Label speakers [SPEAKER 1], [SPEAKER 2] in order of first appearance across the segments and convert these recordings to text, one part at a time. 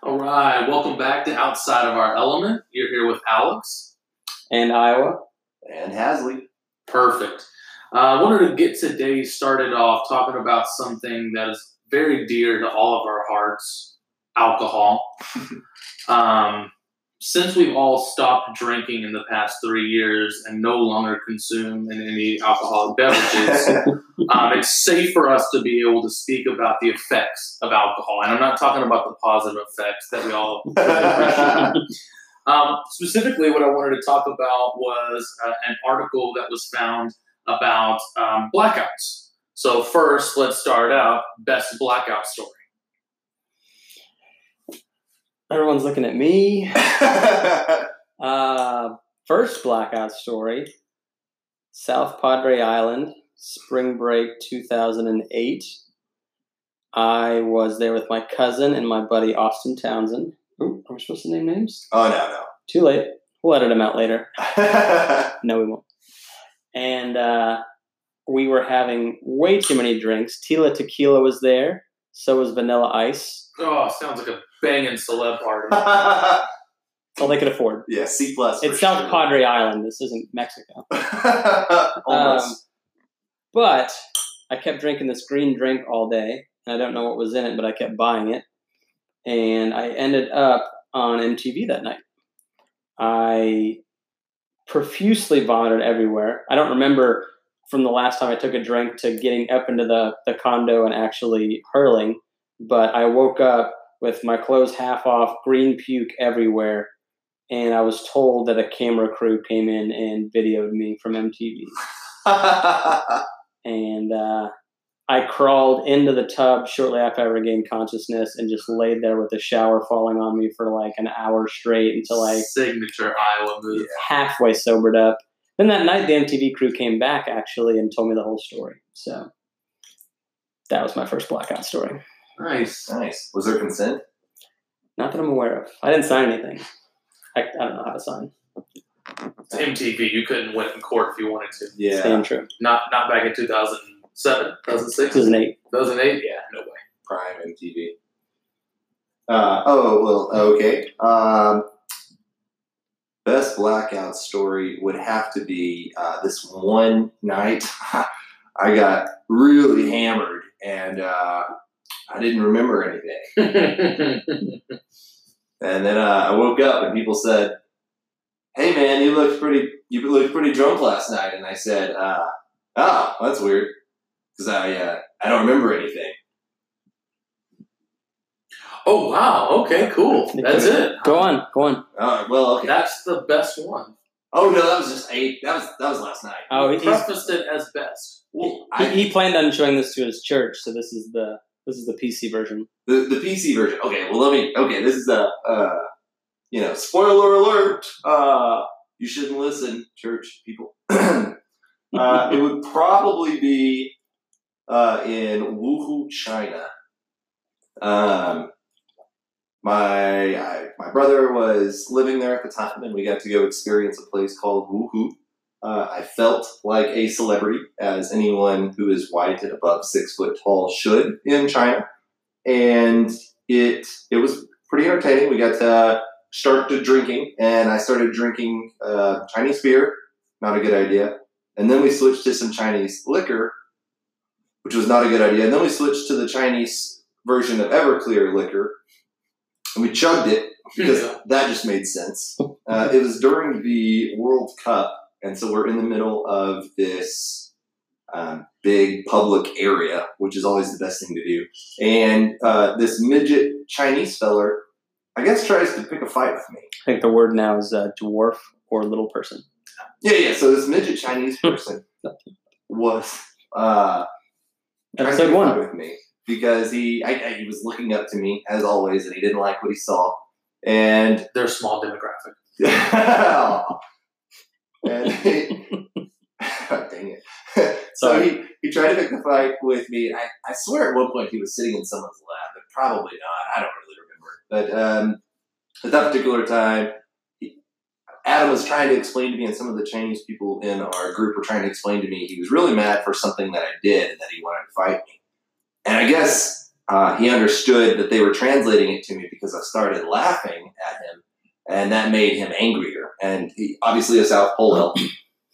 [SPEAKER 1] All right, welcome back to Outside of Our Element. You're here with Alex.
[SPEAKER 2] And Iowa.
[SPEAKER 3] And Hasley.
[SPEAKER 1] Perfect. Uh, I wanted to get today started off talking about something that is very dear to all of our hearts alcohol. um, since we've all stopped drinking in the past three years and no longer consume any alcoholic beverages, um, it's safe for us to be able to speak about the effects of alcohol. And I'm not talking about the positive effects that we all appreciate. Um, specifically, what I wanted to talk about was uh, an article that was found about um, blackouts. So, first, let's start out best blackout story.
[SPEAKER 2] Everyone's looking at me. uh, first blackout story South Padre Island, spring break 2008. I was there with my cousin and my buddy Austin Townsend. Ooh, are we supposed to name names?
[SPEAKER 3] oh, no, no.
[SPEAKER 2] Too late. We'll edit them out later.
[SPEAKER 3] no.
[SPEAKER 2] No, we won't. And uh, we were having way too many drinks. Tila Tequila was there. So was Vanilla Ice.
[SPEAKER 1] Oh, sounds like a banging celeb party.
[SPEAKER 2] That's all they could afford.
[SPEAKER 3] yeah, C plus.
[SPEAKER 2] It's
[SPEAKER 3] for
[SPEAKER 2] South
[SPEAKER 3] sure.
[SPEAKER 2] Padre Island. This isn't Mexico.
[SPEAKER 3] Almost.
[SPEAKER 2] Um, But I kept drinking this green drink all day, and I don't know what was in it, but I kept buying it. And I ended up on MTV that night. I profusely vomited everywhere. I don't remember from the last time I took a drink to getting up into the, the condo and actually hurling, but I woke up with my clothes half off, green puke everywhere, and I was told that a camera crew came in and videoed me from MTV and uh, I crawled into the tub shortly after I regained consciousness and just laid there with the shower falling on me for like an hour straight until I
[SPEAKER 1] Signature Iowa move.
[SPEAKER 2] halfway sobered up. Then that night, the MTV crew came back actually and told me the whole story. So that was my first blackout story.
[SPEAKER 1] Nice.
[SPEAKER 3] nice. Was there consent?
[SPEAKER 2] Not that I'm aware of. I didn't sign anything. I, I don't know how to sign.
[SPEAKER 1] It's MTV. You couldn't win in court if you wanted to.
[SPEAKER 3] Yeah.
[SPEAKER 2] Staying true.
[SPEAKER 1] Not not back in 2007, 2006,
[SPEAKER 2] 2008.
[SPEAKER 1] 2008. Yeah, no way.
[SPEAKER 3] Prime MTV. Uh, oh, well, okay. Um, best blackout story would have to be uh, this one night I got really hammered and uh, I didn't remember anything. And then uh, I woke up and people said, "Hey man, you looked pretty. You looked pretty drunk last night." And I said, uh, "Oh, that's weird, because I uh, I don't remember anything."
[SPEAKER 1] Oh wow. Okay, cool. That's it.
[SPEAKER 2] Go on. Go on.
[SPEAKER 3] Uh, well, okay.
[SPEAKER 1] That's the best one.
[SPEAKER 3] Oh no, that was just eight. That was that was last night.
[SPEAKER 2] Oh,
[SPEAKER 1] he
[SPEAKER 2] he's,
[SPEAKER 1] prefaced it as best.
[SPEAKER 3] Well,
[SPEAKER 2] he,
[SPEAKER 3] I,
[SPEAKER 2] he planned on showing this to his church, so this is the this is the PC version.
[SPEAKER 3] the the PC version. Okay, well let me. Okay, this is a uh, you know spoiler alert. Uh, you shouldn't listen, church people. uh, it would probably be uh, in Wuhu, China. Um, my I, my brother was living there at the time, and we got to go experience a place called Wuhu. Uh, I felt like a celebrity, as anyone who is white and above six foot tall should in China, and it it was pretty entertaining. We got to start to drinking, and I started drinking uh, Chinese beer. Not a good idea. And then we switched to some Chinese liquor, which was not a good idea. And then we switched to the Chinese version of Everclear liquor, and we chugged it because
[SPEAKER 1] Yeah.
[SPEAKER 3] that just made sense. Uh, it was during the World Cup, and so we're in the middle of this um, big public area, which is always the best thing to do. And uh, this midget Chinese feller, I guess, tries to pick a fight with me.
[SPEAKER 2] I think the word now is uh, dwarf or little person.
[SPEAKER 3] Yeah, yeah. So this midget Chinese person was uh, trying to
[SPEAKER 2] Episode
[SPEAKER 3] pick a
[SPEAKER 2] one.
[SPEAKER 3] fight with me because he I, I, he was looking up to me as always, and he didn't like what he saw. And
[SPEAKER 1] They're a small demographic.
[SPEAKER 3] and he, dang it. so he, he tried to pick the fight with me. I, I swear at one point he was sitting in someone's lap, but probably not. I don't really remember. But um, at that particular time, Adam was trying to explain to me, and some of the Chinese people in our group were trying to explain to me he was really mad for something that I did and that he wanted to fight me. And I guess uh, he understood that they were translating it to me because I started laughing at him, and that made him angrier. And he, obviously, a South Pole elf,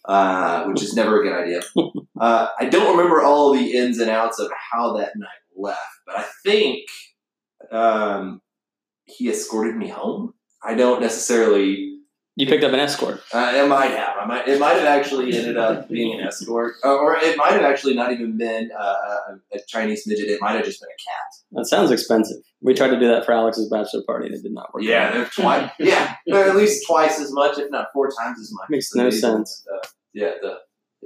[SPEAKER 3] uh, which is never a good idea. Uh, I don't remember all the ins and outs of how that night left, but I think um, he escorted me home. I don't necessarily
[SPEAKER 2] You picked up an escort.
[SPEAKER 3] uh, it might have. I might. It might have actually ended up being an escort, uh, or it might have actually not even been uh, a, Chinese midget. It might have just been a cat.
[SPEAKER 2] That sounds expensive. We tried to do that for Alex's bachelor party and it did not work.
[SPEAKER 3] Yeah, they're twice. yeah, at least twice as much, if not four times as much.
[SPEAKER 2] Makes
[SPEAKER 3] So
[SPEAKER 2] no sense.
[SPEAKER 3] Uh, yeah, the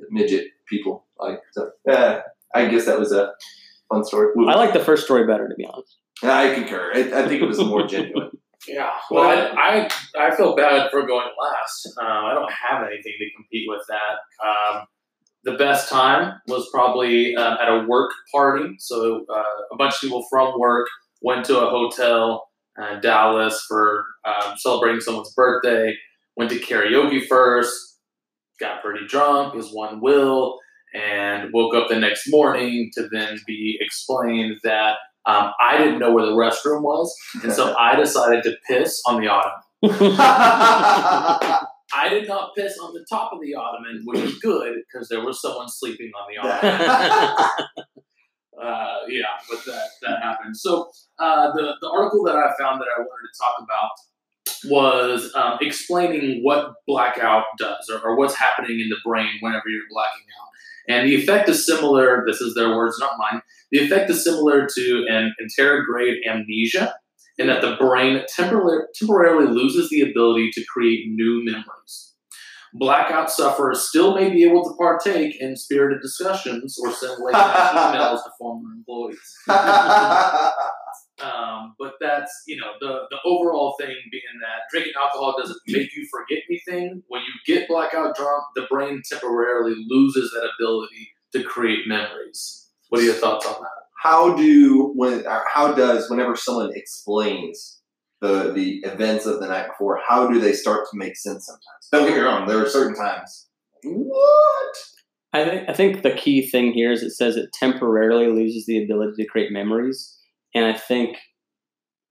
[SPEAKER 3] midget people. Like, so, uh, I guess that was a fun story.
[SPEAKER 2] I like the first story better, to be honest.
[SPEAKER 3] I concur. I, I think it was more genuine.
[SPEAKER 1] Yeah. Well, I, I I feel bad for going last. Um, I don't have anything to compete with that. Um, the best time was probably um, at a work party. So uh, a bunch of people from work went to a hotel in Dallas for um, celebrating someone's birthday. Went to karaoke first. Got pretty drunk, as one will, and woke up the next morning to then be explained that um, I didn't know where the restroom was, and so I decided to piss on the ottoman. I did not piss on the top of the ottoman, which is good because there was someone sleeping on the ottoman. uh, yeah, but that that happened. So uh, the the article that I found that I wanted to talk about was um, explaining what blackout does or, or what's happening in the brain whenever you're blacking out. And the effect is similar. This is their words, not mine. The effect is similar to an anterograde amnesia, in that the brain temporarily, temporarily loses the ability to create new memories. Blackout sufferers still may be able to partake in spirited discussions or send late night emails to former employees. Um, but that's you know the the overall thing being that drinking alcohol doesn't make you forget anything. When you get blackout drunk, the brain temporarily loses that ability to create memories. What are your thoughts on that?
[SPEAKER 3] how do when how does whenever someone explains the the events of the night before, how do they start to make sense sometimes? Don't get me wrong, there are certain times. What?
[SPEAKER 2] I think I think the key thing here is it says it temporarily loses the ability to create memories, and I think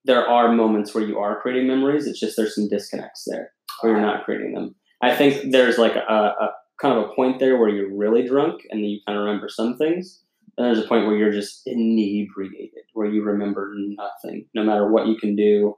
[SPEAKER 2] there are moments where you are creating memories. It's just there's some disconnects there where you're not creating them. I think there's like a, a kind of a point there where you're really drunk and then you kind of remember some things. And there's a point where you're just inebriated, where you remember nothing, no matter what you can do.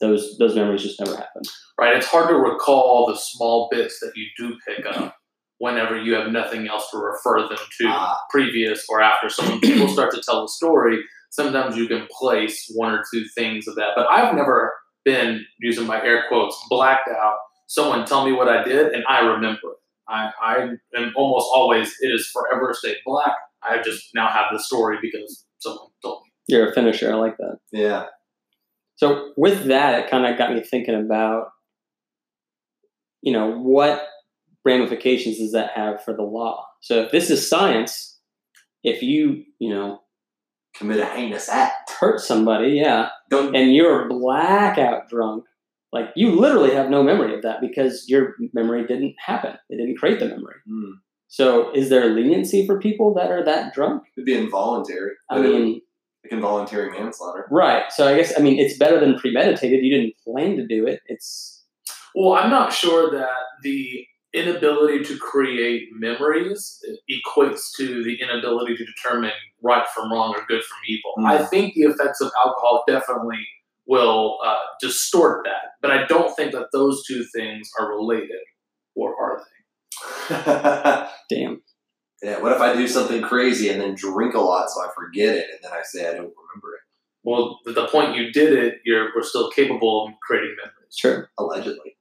[SPEAKER 2] Those those memories just never happen.
[SPEAKER 1] Right, it's hard to recall the small bits that you do pick up whenever you have nothing else to refer them to.
[SPEAKER 3] Ah,
[SPEAKER 1] previous or after. So when people start to tell a story, sometimes you can place one or two things of that. But I've never been using my air quotes blacked out. Someone tell me what I did, and I remember it. I, I am almost always it is forever stayed black. I just now have the story because someone told me.
[SPEAKER 2] You're a finisher. I like that.
[SPEAKER 3] yeah.
[SPEAKER 2] So with that, it kind of got me thinking about, you know, what ramifications does that have for the law? So if this is science, if you, you know,
[SPEAKER 3] Commit a heinous act.
[SPEAKER 2] hurt somebody, yeah,
[SPEAKER 3] Don't
[SPEAKER 2] and you're blackout drunk, like you literally have no memory of that because your memory didn't happen. It didn't create the memory.
[SPEAKER 3] Hmm.
[SPEAKER 2] So is there leniency for people that are that drunk?
[SPEAKER 3] It'd be involuntary.
[SPEAKER 2] I mean,
[SPEAKER 3] like involuntary manslaughter.
[SPEAKER 2] right. So I guess I mean it's better than premeditated. You didn't plan to do it. It's
[SPEAKER 1] Well, I'm not sure that the inability to create memories equates to the inability to determine right from wrong or good from evil.
[SPEAKER 3] Mm.
[SPEAKER 1] I think the effects of alcohol definitely will uh, distort that, but I don't think that those two things are related, or are they? Damn.
[SPEAKER 3] yeah.
[SPEAKER 2] damn.
[SPEAKER 3] What if I do something crazy and then drink a lot so I forget it and then I say I don't remember it?
[SPEAKER 1] Well, at the point you did it, you're we're still capable of creating memories.
[SPEAKER 2] Sure.
[SPEAKER 3] Allegedly.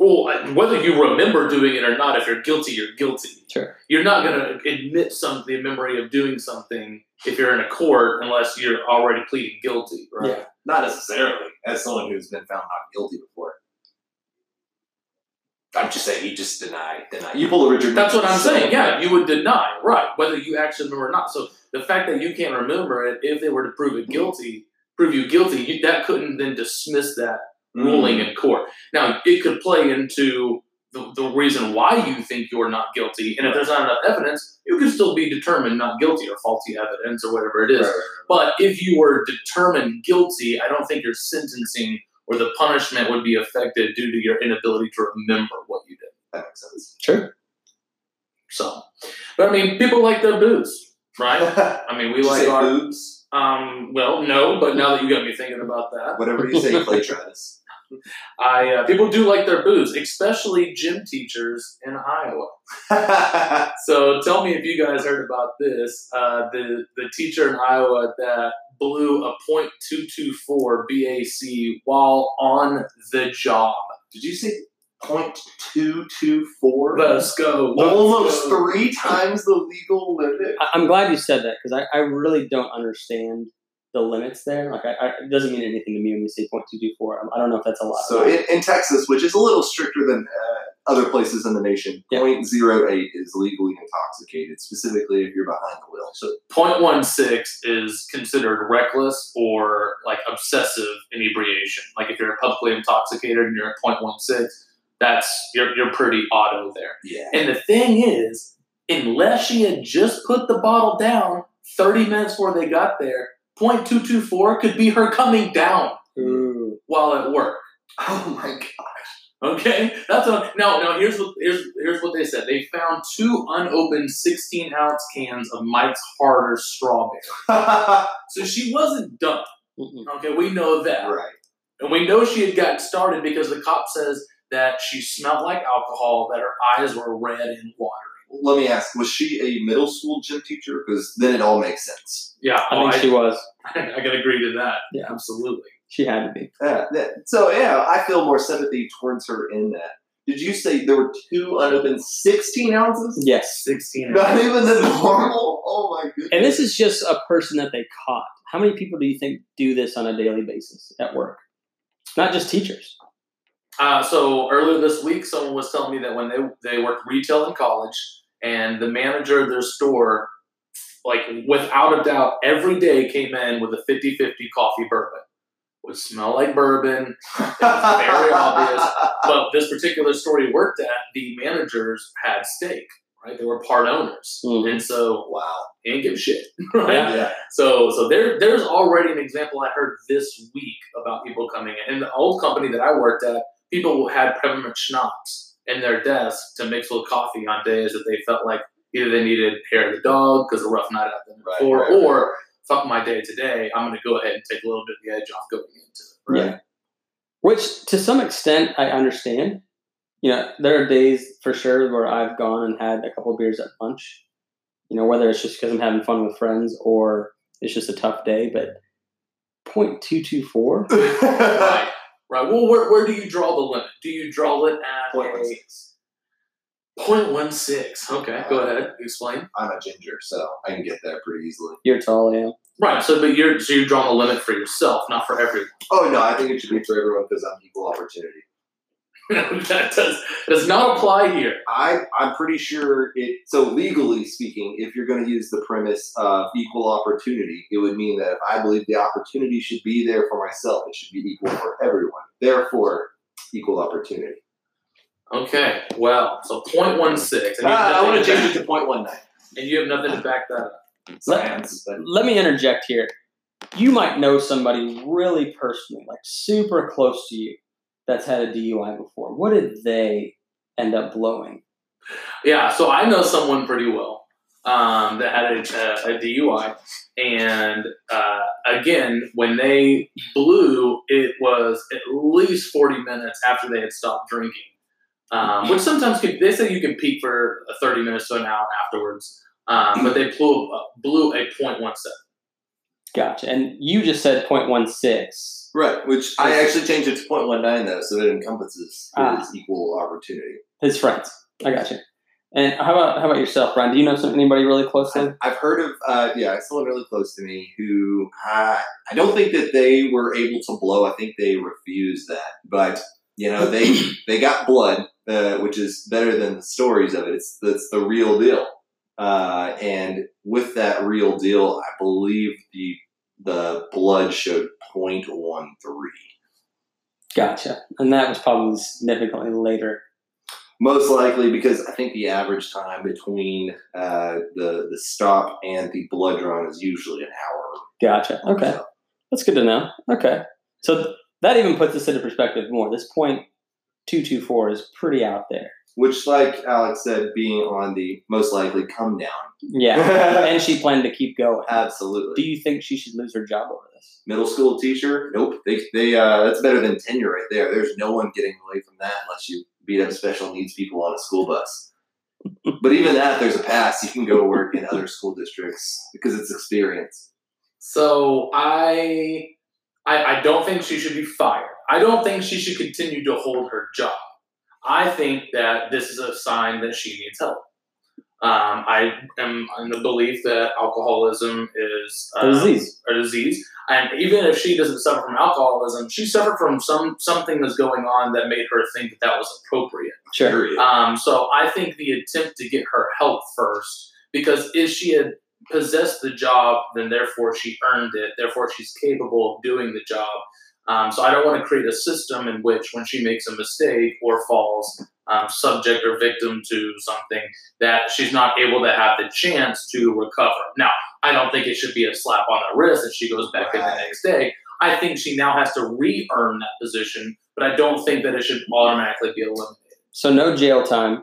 [SPEAKER 1] Well, uh, whether you remember doing it or not, if you're guilty, you're guilty.
[SPEAKER 2] Sure.
[SPEAKER 1] You're not going to admit some the memory of doing something if you're in a court unless you're already pleading guilty, right?
[SPEAKER 3] Yeah. Not necessarily. As someone who's been found not guilty before. I'm just saying, you just deny, deny. You pull a Richard.
[SPEAKER 1] That's what I'm
[SPEAKER 3] Nixon.
[SPEAKER 1] saying. Yeah, you would deny, right? Whether you actually remember or not. So the fact that you can't remember it, if they were to prove it guilty, prove you guilty, you, that couldn't then dismiss that
[SPEAKER 3] Mm.
[SPEAKER 1] ruling in court. Now, it could play into the, the reason why you think you're not guilty. And if there's not enough evidence, you could still be determined not guilty or faulty evidence or whatever it is.
[SPEAKER 3] Right, right,
[SPEAKER 1] But if you were determined guilty, I don't think your sentencing or the punishment would be affected due to your inability to remember what you did.
[SPEAKER 3] That makes sense.
[SPEAKER 2] True.
[SPEAKER 1] So, but I mean, people like their booze, right? I mean, we like
[SPEAKER 3] say
[SPEAKER 1] our.
[SPEAKER 3] boobs?
[SPEAKER 1] Um, well, no, but now that you got me thinking about that,
[SPEAKER 3] Whatever you say, Clay Travis.
[SPEAKER 1] I uh, people do like their booze, especially gym teachers in Iowa. So tell me if you guys heard about this. Uh, the the teacher in Iowa that blew a .224 BAC while on the job.
[SPEAKER 3] Did you say point two two four?
[SPEAKER 1] Let's go. Let's
[SPEAKER 3] Almost
[SPEAKER 1] go.
[SPEAKER 3] three times the legal limit.
[SPEAKER 2] I, I'm glad you said that because I, I really don't understand the limits there. Like, I, I, it doesn't mean anything to me when you say point two two four. I don't know if that's a lot.
[SPEAKER 3] So in, in Texas, which is a little stricter than uh, other places in the nation,
[SPEAKER 2] Yeah.
[SPEAKER 3] 0.08 is legally intoxicated, specifically if you're behind the wheel. So
[SPEAKER 1] .16 is considered reckless or like obsessive inebriation. Like if you're publicly intoxicated and you're at .16, that's you're you're pretty auto there.
[SPEAKER 3] yeah,
[SPEAKER 1] And the thing is, unless she had just put the bottle down 30 minutes before they got there, .224 could be her coming down
[SPEAKER 2] Ooh.
[SPEAKER 1] while at work.
[SPEAKER 3] oh my gosh.
[SPEAKER 1] Okay, that's a, no, no. Here's what here's here's what they said. They found two unopened 16 ounce cans of Mike's Harder strawberry. So she wasn't done. Okay, we know that,
[SPEAKER 3] right.
[SPEAKER 1] and we know she had gotten started because the cop says that she smelled like alcohol, that her eyes were red and watery.
[SPEAKER 3] Let me ask: Was she a middle school gym teacher? Because then it all makes sense.
[SPEAKER 1] Yeah,
[SPEAKER 2] I
[SPEAKER 1] oh,
[SPEAKER 2] think she was.
[SPEAKER 1] I, I can agree to that.
[SPEAKER 2] Yeah.
[SPEAKER 1] absolutely.
[SPEAKER 2] She had to be.
[SPEAKER 3] Yeah, that- so yeah, I feel more sympathy towards her in that. Did you say there were two unopened 16 ounces?
[SPEAKER 2] Yes.
[SPEAKER 1] 16.
[SPEAKER 3] Not even the normal. Oh my goodness.
[SPEAKER 2] And this is just a person that they caught. How many people do you think do this on a daily basis at work? Not just teachers.
[SPEAKER 1] Uh, so earlier this week, someone was telling me that when they they worked retail in college, and the manager of their store, like without a doubt, every day came in with a 50-50 coffee bourbon. Would smell like bourbon, very obvious. but this particular store he worked at, the managers had stake, right? They were part owners,
[SPEAKER 2] Mhm.
[SPEAKER 1] and so
[SPEAKER 3] wow.
[SPEAKER 1] didn't give a shit, right?
[SPEAKER 2] Yeah.
[SPEAKER 3] Yeah.
[SPEAKER 1] So so there there's already an example I heard this week about people coming in. In the old company that I worked at, people had peppermint schnapps in their desk to mix with coffee on days that they felt like either they needed hair of the dog because a rough night out the night
[SPEAKER 3] Right,
[SPEAKER 1] before,
[SPEAKER 3] right, right.
[SPEAKER 1] or fuck my day today. I'm going to go ahead and take a little bit of the edge off going into it.
[SPEAKER 3] Right.
[SPEAKER 2] Yeah. Which, to some extent, I understand. You know, there are days for sure where I've gone and had a couple beers at lunch. You know, whether it's just because I'm having fun with friends or it's just a tough day. But point two two four.
[SPEAKER 1] Right. Right. Well, where, where do you draw the limit? Do you draw it at
[SPEAKER 3] Point one
[SPEAKER 1] a
[SPEAKER 3] six.
[SPEAKER 1] 0.16? Okay, go uh, ahead. Explain.
[SPEAKER 3] I'm a ginger, so I can get there pretty easily.
[SPEAKER 2] You're tall, yeah.
[SPEAKER 1] Right. So, but you're so you're drawing a limit for yourself, not for everyone.
[SPEAKER 3] Oh no, I think it should be for everyone because I'm equal opportunity.
[SPEAKER 1] that does does not apply here.
[SPEAKER 3] I I'm pretty sure it. So legally speaking, if you're going to use the premise of equal opportunity, it would mean that if I believe the opportunity should be there for myself, it should be equal for everyone. Therefore, equal opportunity.
[SPEAKER 1] Okay. Well, so 0.16, and you,
[SPEAKER 3] Ah, I want to change it to point one nine.
[SPEAKER 1] and you have nothing to back that up.
[SPEAKER 3] Science, but
[SPEAKER 2] Let me interject here. You might know somebody really personally, like super close to you, that's had a DUI before. What did they end up blowing?
[SPEAKER 1] Yeah. So I know someone pretty well um, that had a, a, a DUI, and uh, again, when they blew, it was at least 40 minutes after they had stopped drinking. Um, which sometimes could, they say you can peak for 30 minutes to an hour afterwards, um, but they blew blew a 0.17.
[SPEAKER 2] Gotcha. And you just said 0.16.
[SPEAKER 3] right, which I actually changed it to point one nine though, so it encompasses
[SPEAKER 2] Ah.
[SPEAKER 3] his equal opportunity.
[SPEAKER 2] His friends. I gotcha. And how about how about yourself, Brian? Do you know some, anybody really close to?
[SPEAKER 3] I've, I've heard of, uh, yeah, someone really close to me who uh, I don't think that they were able to blow. I think they refused that. But you know, they they got blood, uh, which is better than the stories of it. It's that's the real deal. Uh, and with that real deal, I believe the the blood showed 0.13.
[SPEAKER 2] Gotcha. And that was probably significantly later.
[SPEAKER 3] most likely because I think the average time between uh, the the stop and the blood drawn is usually an hour.
[SPEAKER 2] Gotcha. Okay.
[SPEAKER 3] So,
[SPEAKER 2] That's good to know. Okay. So th- that even puts this into perspective more. This point two two four is pretty out there.
[SPEAKER 3] which, like Alex said, being on the most likely come down.
[SPEAKER 2] Yeah. and she planned to keep going.
[SPEAKER 3] Absolutely.
[SPEAKER 2] Do you think she should lose her job over this?
[SPEAKER 3] Middle school teacher? Nope. They they uh, that's better than tenure right there. There's no one getting away from that unless you beat up special needs people on a school bus. but even that, there's a pass. You can go work in other school districts because it's experience.
[SPEAKER 1] So I, I, I don't think she should be fired. I don't think she should continue to hold her job. I think that this is a sign that she needs help. Um, I am in the belief that alcoholism is
[SPEAKER 2] A
[SPEAKER 1] um,
[SPEAKER 2] disease.
[SPEAKER 1] a disease, and even if she doesn't suffer from alcoholism, she suffered from some something that's going on that made her think that that was appropriate.
[SPEAKER 2] Sure.
[SPEAKER 1] Um, so I think the attempt to get her help first, because if she had possessed the job, then therefore she earned it. Therefore, she's capable of doing the job. Um, so I don't want to create a system in which, when she makes a mistake or falls um, subject or victim to something, that she's not able to have the chance to recover. Now, I don't think it should be a slap on the wrist if she goes back in the next day. I think she now has to re-earn that position, but I don't think that it should automatically be eliminated.
[SPEAKER 2] So no jail time.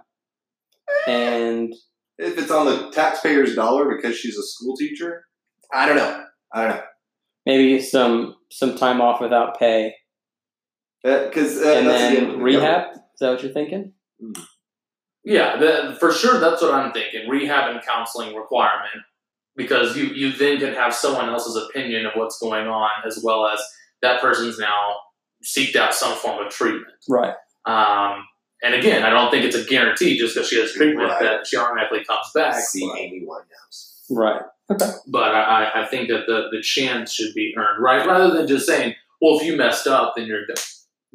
[SPEAKER 2] And
[SPEAKER 3] If it's on the taxpayer's dollar because she's a school teacher, I don't know. I don't know.
[SPEAKER 2] maybe some some time off without pay.
[SPEAKER 3] Because uh,
[SPEAKER 2] and
[SPEAKER 3] that's
[SPEAKER 2] then
[SPEAKER 3] again,
[SPEAKER 2] rehab. Is that what you're thinking?
[SPEAKER 1] Yeah, the, for sure. That's what I'm thinking. Rehab and counseling requirement, because you you then can have someone else's opinion of what's going on, as well as that person's now seeked out some form of treatment.
[SPEAKER 2] Right.
[SPEAKER 1] Um, and again, I don't think it's a guarantee just because she has treatment
[SPEAKER 3] Right.
[SPEAKER 1] that she automatically comes back.
[SPEAKER 3] See
[SPEAKER 1] but-
[SPEAKER 3] Amy Winehouse.
[SPEAKER 2] Right.
[SPEAKER 1] But I, I- I think that the, the chance should be earned, right? Rather than just saying, well, if you messed up, then you're done.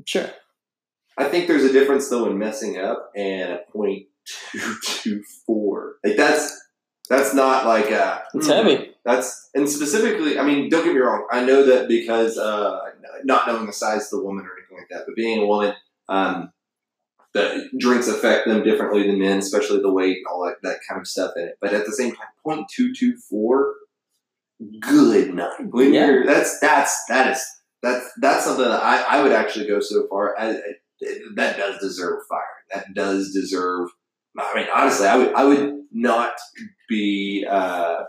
[SPEAKER 2] Sure.
[SPEAKER 3] I think there's a difference though in messing up and a point two two four. Like that's that's not like a
[SPEAKER 2] It's
[SPEAKER 3] hmm,
[SPEAKER 2] heavy.
[SPEAKER 3] That's and specifically, I mean, don't get me wrong. I know that because uh, not knowing the size of the woman or anything like that, but being a woman, um, the drinks affect them differently than men, especially the weight and all that, that kind of stuff in it. But at the same time, point two two four, good night. When
[SPEAKER 2] Yeah.
[SPEAKER 3] you're that's that's that is that's that's something that I, I would actually go so far as that does deserve fire. That does deserve. I mean, honestly, I would I would not be. Uh,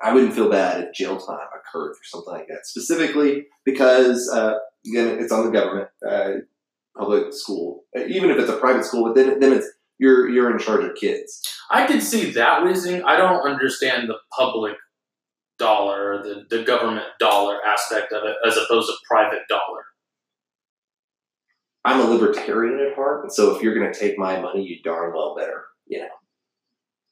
[SPEAKER 3] I wouldn't feel bad if jail time occurred for something like that, specifically because uh, again, it's on the government, uh, public school, even if it's a private school. But then, then it's you're you're in charge of kids.
[SPEAKER 1] I can see that reasoning. I don't understand the public dollar, the, the government dollar aspect of it, as opposed to private dollar.
[SPEAKER 3] I'm a libertarian at heart, and so if you're going to take my money, you darn well better, you know,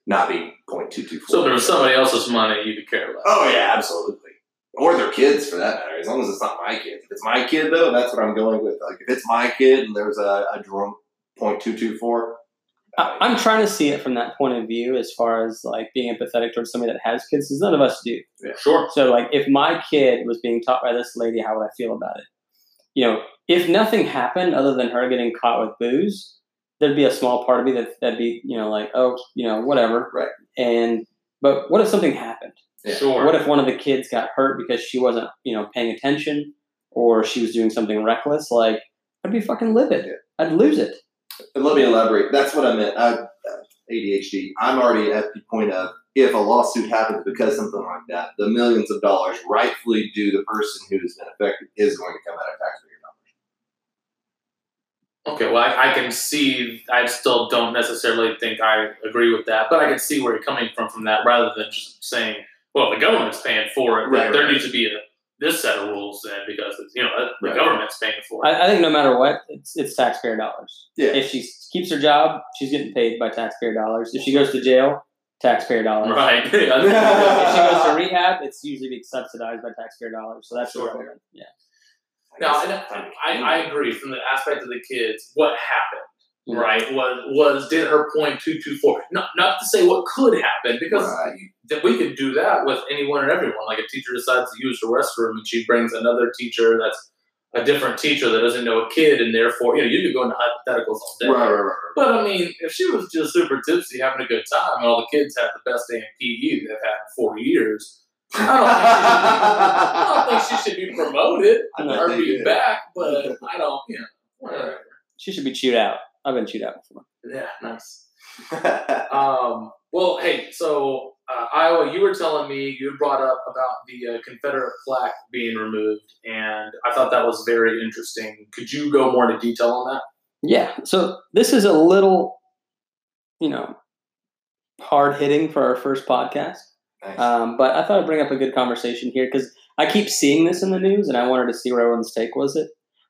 [SPEAKER 3] not be point two two four.
[SPEAKER 1] So if it was somebody else's money, you could care less.
[SPEAKER 3] Oh yeah, absolutely. Or their kids, for that matter. As long as it's not my kid. If it's my kid, though, that's what I'm going with. Like if it's my kid and there's a, a drunk point two two four.
[SPEAKER 2] I'm trying to see it from that point of view, as far as like being empathetic towards somebody that has kids, because none of us do.
[SPEAKER 1] Yeah, Sure.
[SPEAKER 2] So, like, if my kid was being taught by this lady, how would I feel about it? You know, if nothing happened other than her getting caught with booze, there'd be a small part of me that that'd be, you know, like, oh, you know, whatever.
[SPEAKER 3] Right.
[SPEAKER 2] And but what if something happened?
[SPEAKER 3] Yeah.
[SPEAKER 1] Sure.
[SPEAKER 2] What if one of the kids got hurt because she wasn't, you know, paying attention, or she was doing something reckless? Like, I'd be fucking livid. I'd lose it.
[SPEAKER 3] And let me elaborate. That's what I meant. I, uh, ADHD. I'm already at the point of if a lawsuit happens because something like that, the millions of dollars rightfully due the person who has been affected is going to come out of taxpayer dollars.
[SPEAKER 1] Okay, well, I, I can see. I still don't necessarily think I agree with that, but I can see where you're coming from from that, rather than just saying, "Well, the government's paying for it.
[SPEAKER 3] Right,
[SPEAKER 1] there
[SPEAKER 3] right.
[SPEAKER 1] needs to be a this set of rules then because it's, you know the
[SPEAKER 3] Right.
[SPEAKER 1] government's paying for it."
[SPEAKER 2] I, I think no matter what, it's it's taxpayer dollars.
[SPEAKER 3] Yeah.
[SPEAKER 2] If she keeps her job, she's getting paid by taxpayer dollars. If she goes to jail, taxpayer dollars.
[SPEAKER 1] right.
[SPEAKER 2] If she goes to rehab, it's usually being subsidized by taxpayer dollars. So that's
[SPEAKER 1] Sure.
[SPEAKER 2] irrelevant. Yeah.
[SPEAKER 1] Now, and I, I agree from the aspect of the kids. What happened,
[SPEAKER 2] Mhm.
[SPEAKER 1] right? Was was did her point two two four? Not not to say what could happen because
[SPEAKER 3] Right.
[SPEAKER 1] that we could do that with anyone and everyone. Like a teacher decides to use the restroom and she brings another teacher that's a different teacher that doesn't know a kid, and therefore, you know, you could go into hypotheticals all day.
[SPEAKER 3] Right, right, right, right.
[SPEAKER 1] But I mean, if she was just super tipsy, having a good time, and all the kids had the best day in PE they've had in four years, I don't think she should, I don't think she should be promoted
[SPEAKER 3] I
[SPEAKER 2] No,
[SPEAKER 3] bet
[SPEAKER 1] or be back. But I don't, you know, whatever.
[SPEAKER 2] She should be chewed out. I've been chewed out before.
[SPEAKER 1] Yeah, nice. Um, well, hey, so uh, Iowa, you were telling me you brought up about the uh, Confederate plaque being removed, and I thought that was very interesting. Could you go more into detail on that?
[SPEAKER 2] Yeah. So this is a little, you know, hard hitting for our first podcast.
[SPEAKER 3] Nice.
[SPEAKER 2] Um, but I thought I'd bring up a good conversation here because I keep seeing this in the news, and I wanted to see where everyone's take was it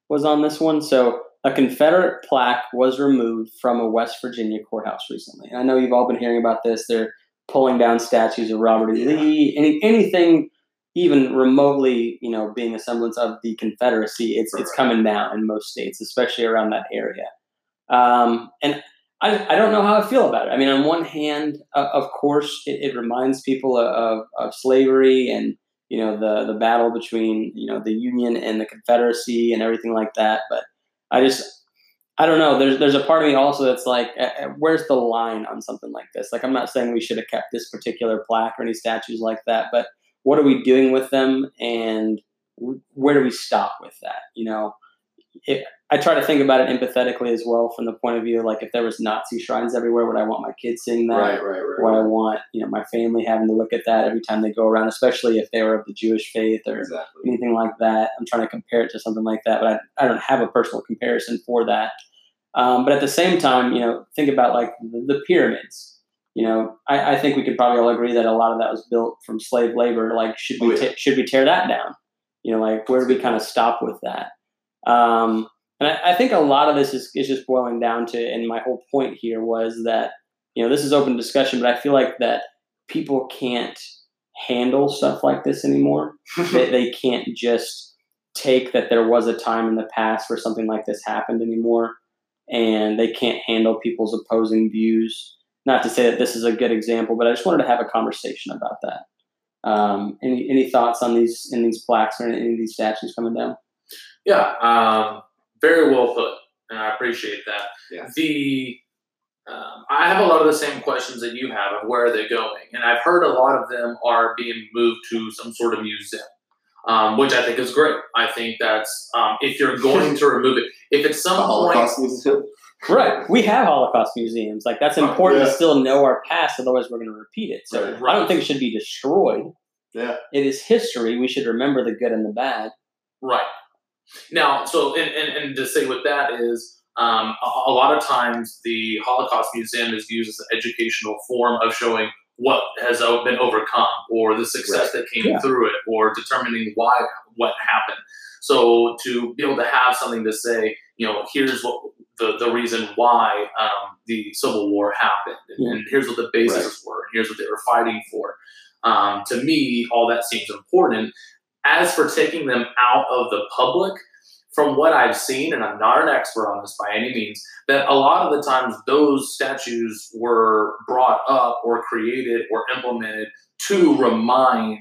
[SPEAKER 2] was on this one. So a Confederate plaque was removed from a West Virginia courthouse recently. And I know you've all been hearing about this. They're pulling down statues of Robert E.
[SPEAKER 3] Yeah.
[SPEAKER 2] Lee, any, anything even remotely, you know, being a semblance of the Confederacy. It's it's coming down in most states, especially around that area. Um, and I, I don't know how I feel about it. I mean, on one hand, uh, of course, it, it reminds people of, of slavery and you know the the battle between you know the Union and the Confederacy and everything like that. But I just I don't know. There's there's a part of me also that's like, uh, uh, where's the line on something like this? Like, I'm not saying we should have kept this particular plaque or any statues like that, but what are we doing with them, and where do we stop with that? You know, it, I try to think about it empathetically as well, from the point of view like if there was Nazi shrines everywhere, would I want my kids seeing that?
[SPEAKER 3] right, right, right.
[SPEAKER 2] Would I want you know my family having to look at that every time they go around, especially if they were of the Jewish faith or
[SPEAKER 3] Exactly.
[SPEAKER 2] anything like that. I'm trying to compare it to something like that, but I, I don't have a personal comparison for that. Um, but at the same time, you know, think about like the, the pyramids. You know, I, I think we could probably all agree that a lot of that was built from slave labor. Like, should we
[SPEAKER 3] Oh, yeah.
[SPEAKER 2] should we tear that down? You know, like where do we kind of stop with that? Um, and I, I think a lot of this is, is just boiling down to, and my whole point here was that, you know, this is open discussion, but I feel like that people can't handle stuff like this anymore. They, they can't just take that there was a time in the past where something like this happened anymore and they can't handle people's opposing views. Not to say that this is a good example but i just wanted to have a conversation about that. Um, any, any thoughts on these in these plaques or any of these statues coming down
[SPEAKER 1] Yeah, um, very well put, and I appreciate that.
[SPEAKER 3] Yeah.
[SPEAKER 1] The um, I have a lot of the same questions that you have of where are they going, and I've heard a lot of them are being moved to some sort of museum, um, which I think is great. I think that's um, if you're going to remove it, if at
[SPEAKER 3] The
[SPEAKER 1] some point,
[SPEAKER 3] Museum.
[SPEAKER 2] right we have holocaust museums like that's important
[SPEAKER 3] Yeah.
[SPEAKER 2] to still know our past otherwise we're going to repeat it so
[SPEAKER 3] Right.
[SPEAKER 2] i don't think it should be destroyed
[SPEAKER 3] Yeah.
[SPEAKER 2] it is history we should remember the good and the bad
[SPEAKER 1] Right. Now, so and, and, and to say with that is um, a, a lot of times the Holocaust Museum is used as an educational form of showing what has been overcome or the success that came
[SPEAKER 2] Yeah.
[SPEAKER 1] through it or determining why what happened. So to be able to have something to say, you know, here's what the, the reason why um, the Civil War happened, and, and here's what the bases were, and here's what they were fighting for. Um, to me, all that seems important. As for taking them out of the public, from what I've seen, and I'm not an expert on this by any means, that a lot of the times those statues were brought up or created or implemented to remind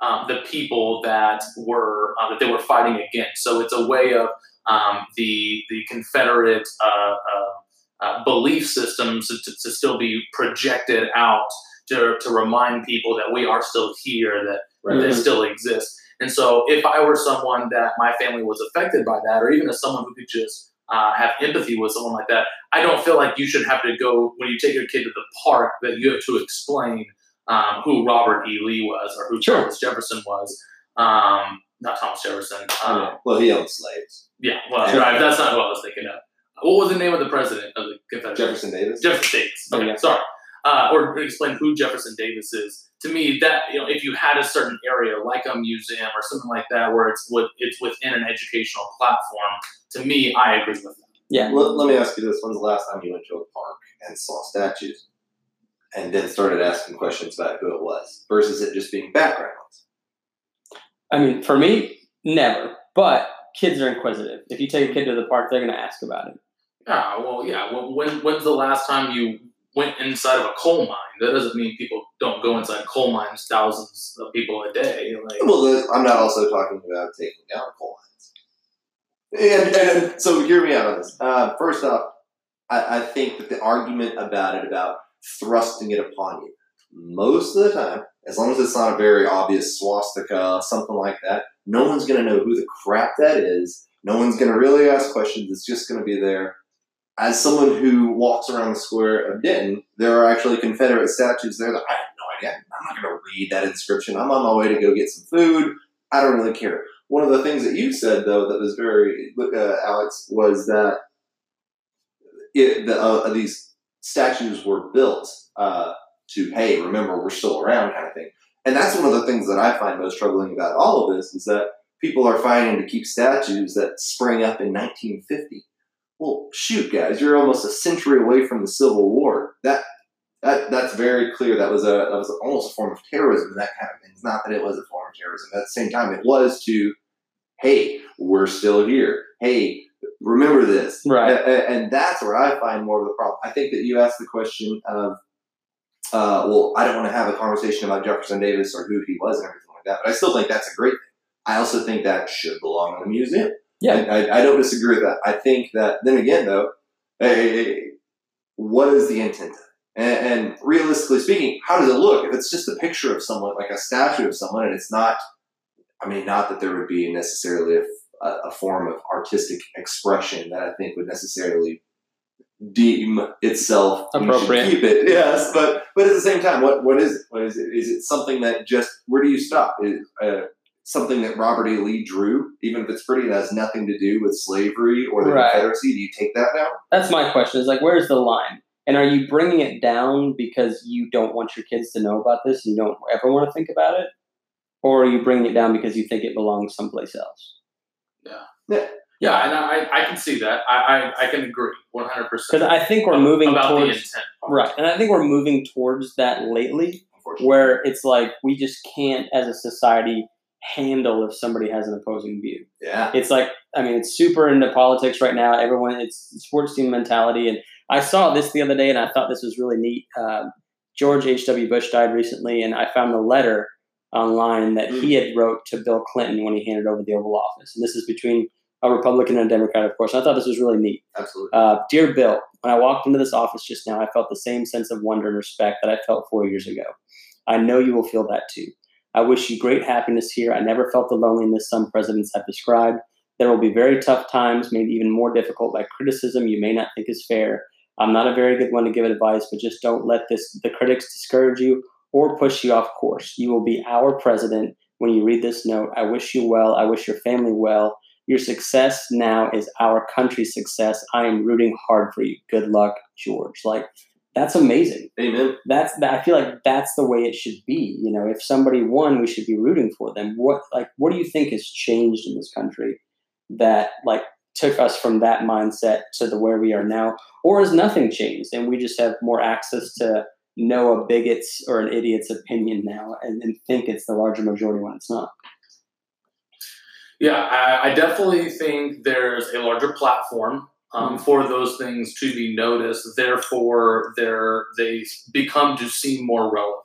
[SPEAKER 1] um, the people that were uh, that they were fighting against. So it's a way of um, the the Confederate uh, uh, uh, belief systems to, to still be projected out to, to remind people that we are still here, that
[SPEAKER 3] Right.
[SPEAKER 1] they still exist. And so, if I were someone that my family was affected by that, or even as someone who could just uh, have empathy with someone like that, I don't feel like you should have to go when you take your kid to the park that you have to explain um, who Robert E. Lee was or who
[SPEAKER 2] Sure.
[SPEAKER 1] Thomas Jefferson was. Um, not Thomas Jefferson. Um,
[SPEAKER 3] Well, he owned slaves.
[SPEAKER 1] yeah, well,
[SPEAKER 3] Yeah.
[SPEAKER 1] right, that's not who I was thinking of. What was the name of the president of the Confederate?
[SPEAKER 3] Jefferson Davis.
[SPEAKER 1] Jefferson Davis. Okay,
[SPEAKER 2] Yeah.
[SPEAKER 1] sorry. Uh, or explain who Jefferson Davis is. To me, that you know, if you had a certain area like a museum or something like that, where it's with, it's within an educational platform, to me, I agree with that.
[SPEAKER 2] yeah
[SPEAKER 3] Let, let me ask you this: When's the last time you went to a park and saw statues, and then started asking questions about who it was, versus it just being backgrounds?
[SPEAKER 2] I mean, for me, never. But kids are inquisitive. If you take a kid to the park, they're going to ask about it.
[SPEAKER 1] Ah, yeah, well, yeah. When, when when's the last time you went inside of a coal mine? That doesn't mean people don't go inside coal mines thousands of people a day. Like,
[SPEAKER 3] Well, I'm not also talking about taking down coal mines. And, and so hear me out on this. Uh, first off, I, I think that the argument about it, about thrusting it upon you, most of the time, as long as it's not a very obvious swastika, something like that, no one's going to know who the crap that is. No one's going to really ask questions. It's just going to be there. As someone who walks around the square of Denton, there are actually Confederate statues there that I have no idea. I'm not going to read that inscription. I'm on my way to go get some food. I don't really care. One of the things that you said, though, that was very, look uh, Alex, was that it, the, uh, these statues were built uh, to, hey, remember, we're still around kind of thing. And that's one of the things that I find most troubling about all of this is that people are fighting to keep statues that sprang up in 1950. Well, shoot, guys, you're almost a century away from the Civil War. That that that's very clear. That was a that was almost a form of terrorism. That kind of thing. It's not that it was a form of terrorism. At the same time, it was to, hey, we're still here. Hey, remember this.
[SPEAKER 2] Right.
[SPEAKER 3] And, and that's where I find more of the problem. I think that you asked the question of, uh, well, I don't want to have a conversation about Jefferson Davis or who he was and everything like that, but I still think that's a great thing. I also think that should belong in the museum.
[SPEAKER 2] Yeah.
[SPEAKER 3] I, I, don't disagree with that. I think that, then again, though, eh, what is the intent? And, and realistically speaking, how does it look? If it's just a picture of someone, like a statue of someone, and it's not, I mean, not that there would be necessarily a, a form of artistic expression that I think would necessarily deem itself
[SPEAKER 2] Appropriate.
[SPEAKER 3] keep it. Yes, but but at the same time, what what is it? What is it? Is it something that just where do you stop? Is uh, something that Robert E. Lee drew, even if it's pretty, that has nothing to do with slavery or the
[SPEAKER 2] Right.
[SPEAKER 3] Confederacy? Do you take that now?
[SPEAKER 2] That's my question. Is like, where's the line? And are you bringing it down because you don't want your kids to know about this and you don't ever want to think about it, or are you bringing it down because you think it belongs someplace else?
[SPEAKER 1] Yeah, Yeah. Yeah, and I, I can see that. I, I, I can agree 100%.
[SPEAKER 2] Because I think we're moving
[SPEAKER 1] about the intent.
[SPEAKER 2] right, and I think we're moving towards that lately, where it's like we just can't, as a society, handle if somebody has an opposing view.
[SPEAKER 3] yeah,
[SPEAKER 2] It's like I mean, it's super into politics right now. Everyone, it's sports team mentality, and I saw this the other day, and I thought this was really neat. Um, George H. W. Bush died recently, and I found a letter online that he had wrote to Bill Clinton when he handed over the Oval Office, and this is between a Republican and a Democrat, of course. And I thought this was really neat.
[SPEAKER 3] absolutely.
[SPEAKER 2] Uh, Dear Bill, when I walked into this office just now, I felt the same sense of wonder and respect that I felt four years ago. I know you will feel that too. I wish you great happiness here. I never felt the loneliness some presidents have described. There will be very tough times, maybe even more difficult by criticism you may not think is fair. I'm not a very good one to give advice, but just don't let this the critics discourage you or push you off course. You will be our president when you read this note. I wish you well. I wish your family well. Your success now is our country's success. I am rooting hard for you. Good luck, George. Like that's amazing.
[SPEAKER 3] Amen.
[SPEAKER 2] That's that. I feel like that's the way it should be. You know, if somebody won, we should be rooting for them. What like what do you think has changed in this country that like took us from that mindset to the where we are now, or has nothing changed and we just have more access to know a bigot's or an idiot's opinion now and, and think it's the larger majority when it's not.
[SPEAKER 1] Yeah, I, I definitely think there's a larger platform um,
[SPEAKER 2] Mhm.
[SPEAKER 1] for those things to be noticed. Therefore, they're they become to seem more relevant.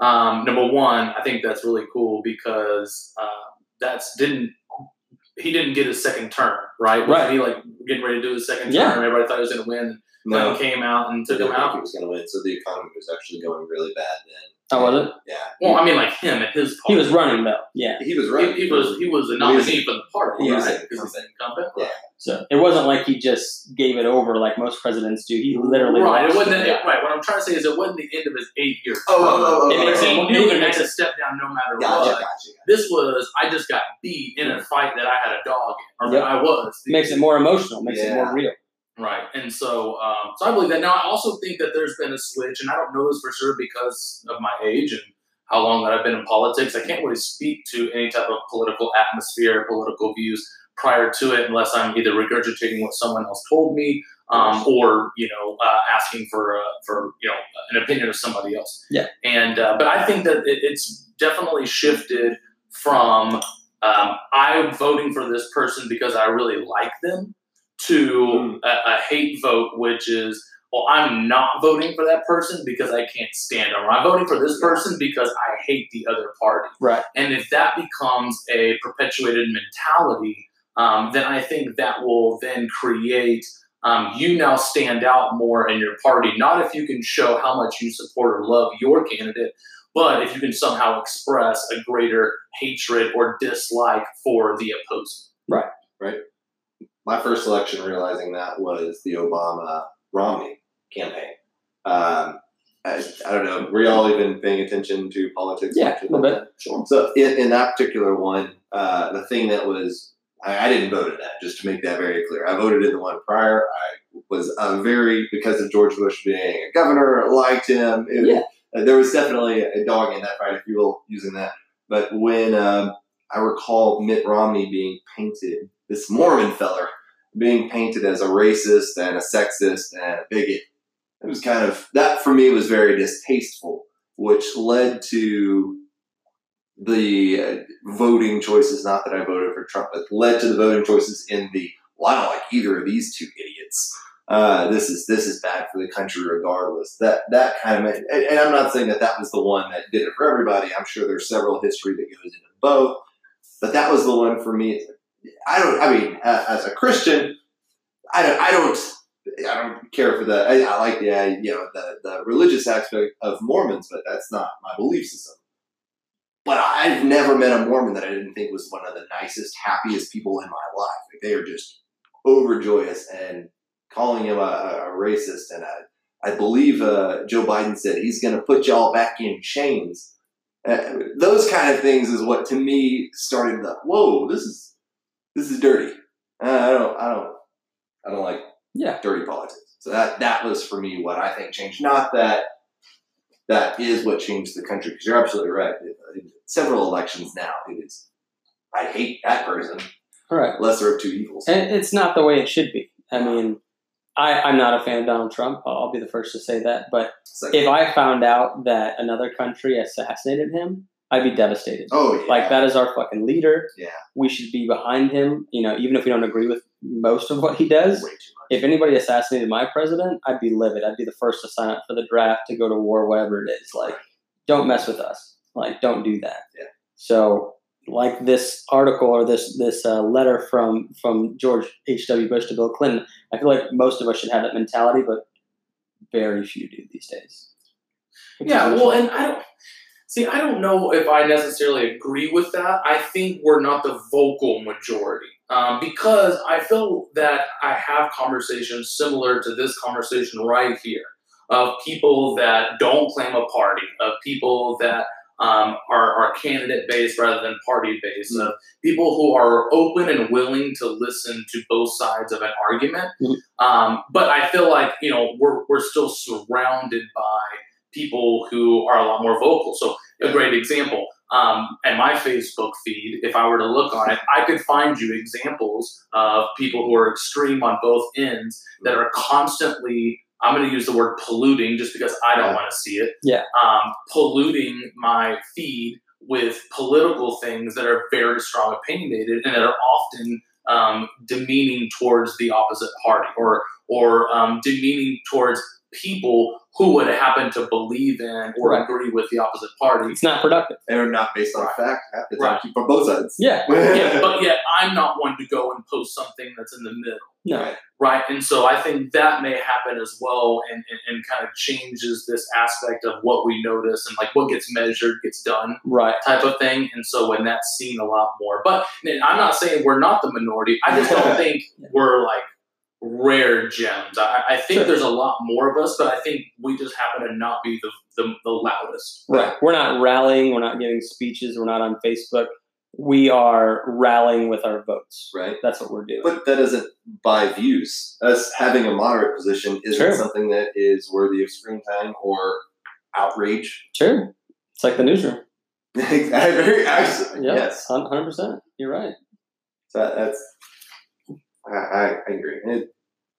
[SPEAKER 1] Um, number one, I think that's really cool because uh, that's didn't he didn't get his second term right?
[SPEAKER 2] Right.
[SPEAKER 1] He like getting ready to do his second
[SPEAKER 2] Yeah.
[SPEAKER 1] term. Everybody thought he was going to win.
[SPEAKER 3] No,
[SPEAKER 1] Clinton came out and took him out.
[SPEAKER 3] he was going to win. So the economy was actually going really bad then.
[SPEAKER 2] Oh, was it?
[SPEAKER 3] Yeah,
[SPEAKER 1] Well, I mean, like him and his.
[SPEAKER 2] He was running though. Yeah.
[SPEAKER 3] he was right.
[SPEAKER 1] He, he was he was a
[SPEAKER 3] He was-
[SPEAKER 1] nominee for the party,
[SPEAKER 3] he was
[SPEAKER 1] right?
[SPEAKER 3] an
[SPEAKER 1] Because he's
[SPEAKER 3] incumbent.
[SPEAKER 1] incumbent.
[SPEAKER 3] Yeah.
[SPEAKER 2] So it wasn't like he just gave it over like most presidents do. He literally
[SPEAKER 1] right. It wasn't
[SPEAKER 2] it.
[SPEAKER 1] right. What I'm trying to say is it wasn't the end of his eight years.
[SPEAKER 3] Oh, oh, oh, oh,
[SPEAKER 2] It oh, makes
[SPEAKER 3] oh,
[SPEAKER 2] it-
[SPEAKER 1] he
[SPEAKER 3] oh,
[SPEAKER 1] knew
[SPEAKER 2] it
[SPEAKER 1] he had to step down no matter
[SPEAKER 3] Gotcha,
[SPEAKER 1] what.
[SPEAKER 3] gotcha. gotcha.
[SPEAKER 1] This was I just got beat in a fight that I had a dog in, or
[SPEAKER 2] Yep.
[SPEAKER 1] that I was.
[SPEAKER 2] makes it more emotional, makes it more real.
[SPEAKER 1] Right. And so, um, so I believe that. Now, I also think that there's been a switch, and I don't know this for sure because of my age and how long that I've been in politics. I can't really speak to any type of political atmosphere, political views prior to it, unless I'm either regurgitating what someone else told me, um, or you know, uh, asking for uh, for you know an opinion of somebody else.
[SPEAKER 2] Yeah.
[SPEAKER 1] And uh, but I think that it, it's definitely shifted from um, I'm voting for this person because I really like them to a, a hate vote, which is, well, I'm not voting for that person because I can't stand them. Or I'm voting for this person because I hate the other party.
[SPEAKER 2] Right.
[SPEAKER 1] And if that becomes a perpetuated mentality um, then I think that will then create um, you now stand out more in your party. Not if you can show how much you support or love your candidate, but if you can somehow express a greater hatred or dislike for the opposing.
[SPEAKER 3] My first election realizing that was the Obama Romney campaign. Um, I, I don't know. Were y'all even paying attention to politics?
[SPEAKER 2] Yeah, a little bit.
[SPEAKER 3] Sure. So in, in that particular one, uh, the thing that was I, I didn't vote in that. Just to make that very clear, I voted in the one prior. I was uh, very because of George Bush being a governor, liked him. It-
[SPEAKER 2] Yeah.
[SPEAKER 3] uh, there was definitely a dog in that fight, if you will, using that. But when um, I recall Mitt Romney being painted, this Mormon feller being painted as a racist and a sexist and a bigot, it was kind of that for me was very distasteful, which led to the uh, voting choices. Not that I voted for Trump, but led to the voting choices in the well, I don't like either of these two idiots. Uh, this is this is bad for the country, regardless. That that kind of and, and I'm not saying that that was the one that did it for everybody. I'm sure there's several history that goes into both, but that was the one for me. I don't. I mean, uh, as a Christian, I don't. I don't. I don't care for the. I, I like the uh, you know the the religious aspect of Mormons, but that's not my belief system. But I've never met a Mormon that I didn't think was one of the nicest, happiest people in my life. Like they are just overjoyous and calling him a, a a racist. And I, I believe uh, Joe Biden said he's going to put y'all back in chains. Uh, those kind of things is what to me started the whoa. This is this is dirty. Uh, I don't. I don't. I don't like
[SPEAKER 2] Yeah.
[SPEAKER 3] dirty politics. So that that was for me what I think changed. Not that that is what changed the country because you're absolutely right. In several elections now, it is. I hate that person.
[SPEAKER 2] All right.
[SPEAKER 3] Lesser of two evils.
[SPEAKER 2] And it's not the way it should be. I mean, I, I'm not a fan of Donald Trump. I'll, be the first to say that. But
[SPEAKER 3] like,
[SPEAKER 2] if I found out that another country assassinated him, I'd be devastated.
[SPEAKER 3] oh yeah,
[SPEAKER 2] Like that is our fucking leader.
[SPEAKER 3] Yeah.
[SPEAKER 2] We should be behind him. You know, even if we don't agree with most of what he does.
[SPEAKER 3] way too much.
[SPEAKER 2] If anybody assassinated my president, I'd be livid. I'd be the first to sign up for the draft to go to war, whatever it is. Like, don't mess with us. Like, don't do that.
[SPEAKER 3] Yeah.
[SPEAKER 2] So, like this article or this this uh, letter from from George H. W. Bush to Bill Clinton, I feel like most of us should have that mentality, but very few do these days.
[SPEAKER 1] Yeah, well, and I don't see. I don't know if I necessarily agree with that. I think we're not the vocal majority um, because I feel that I have conversations similar to this conversation right here of people that don't claim a party, of people that um, are, are candidate based rather than party based, of people who are open and willing to listen to both sides of an argument.
[SPEAKER 2] Mhm.
[SPEAKER 1] Um, but I feel like you know we're we're still surrounded by people who are a lot more vocal. So a great example, um, and my Facebook feed, if I were to look on it, I could find you examples of people who are extreme on both ends that are constantly. I'm going to use the word polluting just because I don't
[SPEAKER 3] Yeah.
[SPEAKER 1] want to see it.
[SPEAKER 2] Yeah.
[SPEAKER 1] Um, polluting my feed with political things that are very strong opinionated and that are often um, demeaning towards the opposite party or or um, demeaning towards people who would happen to believe in or
[SPEAKER 2] Right.
[SPEAKER 1] agree with the opposite party.
[SPEAKER 2] it's not productive.
[SPEAKER 3] They're not based on fact. Half the time,
[SPEAKER 1] Right.
[SPEAKER 3] keep on both sides.
[SPEAKER 2] Yeah.
[SPEAKER 1] yeah, but yet I'm not one to go and post something that's in the middle,
[SPEAKER 2] No.
[SPEAKER 3] Right.
[SPEAKER 1] right? And so I think that may happen as well, and, and, and kind of changes this aspect of what we notice and like what gets measured gets done
[SPEAKER 2] Right.
[SPEAKER 1] type of thing. And so when that's seen a lot more, but and I'm not saying we're not the minority. I just don't think we're like rare gems. I, I think
[SPEAKER 2] Sure.
[SPEAKER 1] there's a lot more of us, but I think we just happen to not be the the, the loudest.
[SPEAKER 2] Right. We're not rallying. We're not giving speeches. We're not on Facebook. We are rallying with our votes.
[SPEAKER 3] Right.
[SPEAKER 2] That's what we're doing.
[SPEAKER 3] But that doesn't buy views. Us having a moderate position isn't
[SPEAKER 2] Sure.
[SPEAKER 3] something that is worthy of screen time or outrage.
[SPEAKER 2] sure. It's like the newsroom.
[SPEAKER 3] I very actually,
[SPEAKER 2] Yeah.
[SPEAKER 3] yes.
[SPEAKER 2] Hundred percent. You're right.
[SPEAKER 3] So that's I, I, I agree. It,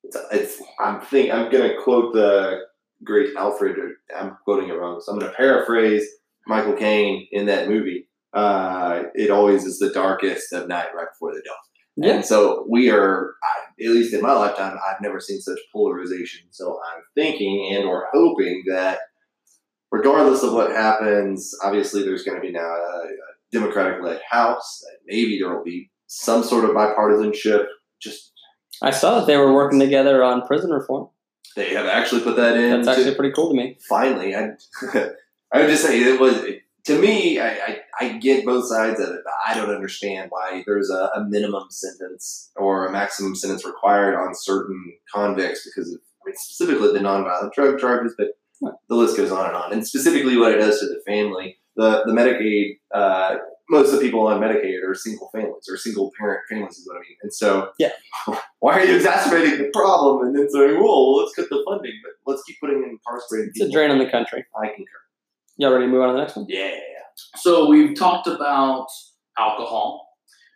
[SPEAKER 3] it's it's I'm think I'm gonna quote the great Alfred. Or I'm quoting it wrong, so I'm gonna paraphrase Michael Caine in that movie. Uh, it always is the darkest of night, right before the dawn.
[SPEAKER 2] Yeah.
[SPEAKER 3] And so we are, I- at least in my lifetime, I've never seen such polarization. So I'm thinking and or hoping that, regardless of what happens, obviously there's going to be now a, a Democratic-led House. and Maybe there will be some sort of bipartisanship. Just
[SPEAKER 2] I saw that they were working together on prison reform.
[SPEAKER 3] they have actually put that in.
[SPEAKER 2] That's
[SPEAKER 3] to-
[SPEAKER 2] actually pretty cool to me.
[SPEAKER 3] finally, I, I would just say it was to me. I, I, I get both sides of it, but I don't understand why there's a, a minimum sentence or a maximum sentence required on certain convicts because of I mean, specifically the nonviolent drug charges, but the list goes on and on. And specifically, what it does to the family, the the Medicaid. Uh, most of the people on Medicaid are single families or single parent families, is what I mean. And so,
[SPEAKER 2] Yeah.
[SPEAKER 3] why are you exacerbating the problem and then saying, "Well, let's cut the funding, but let's keep putting in incarcerated
[SPEAKER 2] It's a drain on the country.
[SPEAKER 3] I concur.
[SPEAKER 2] Y'all ready to move on to the next one?
[SPEAKER 3] Yeah.
[SPEAKER 1] So we've talked about alcohol.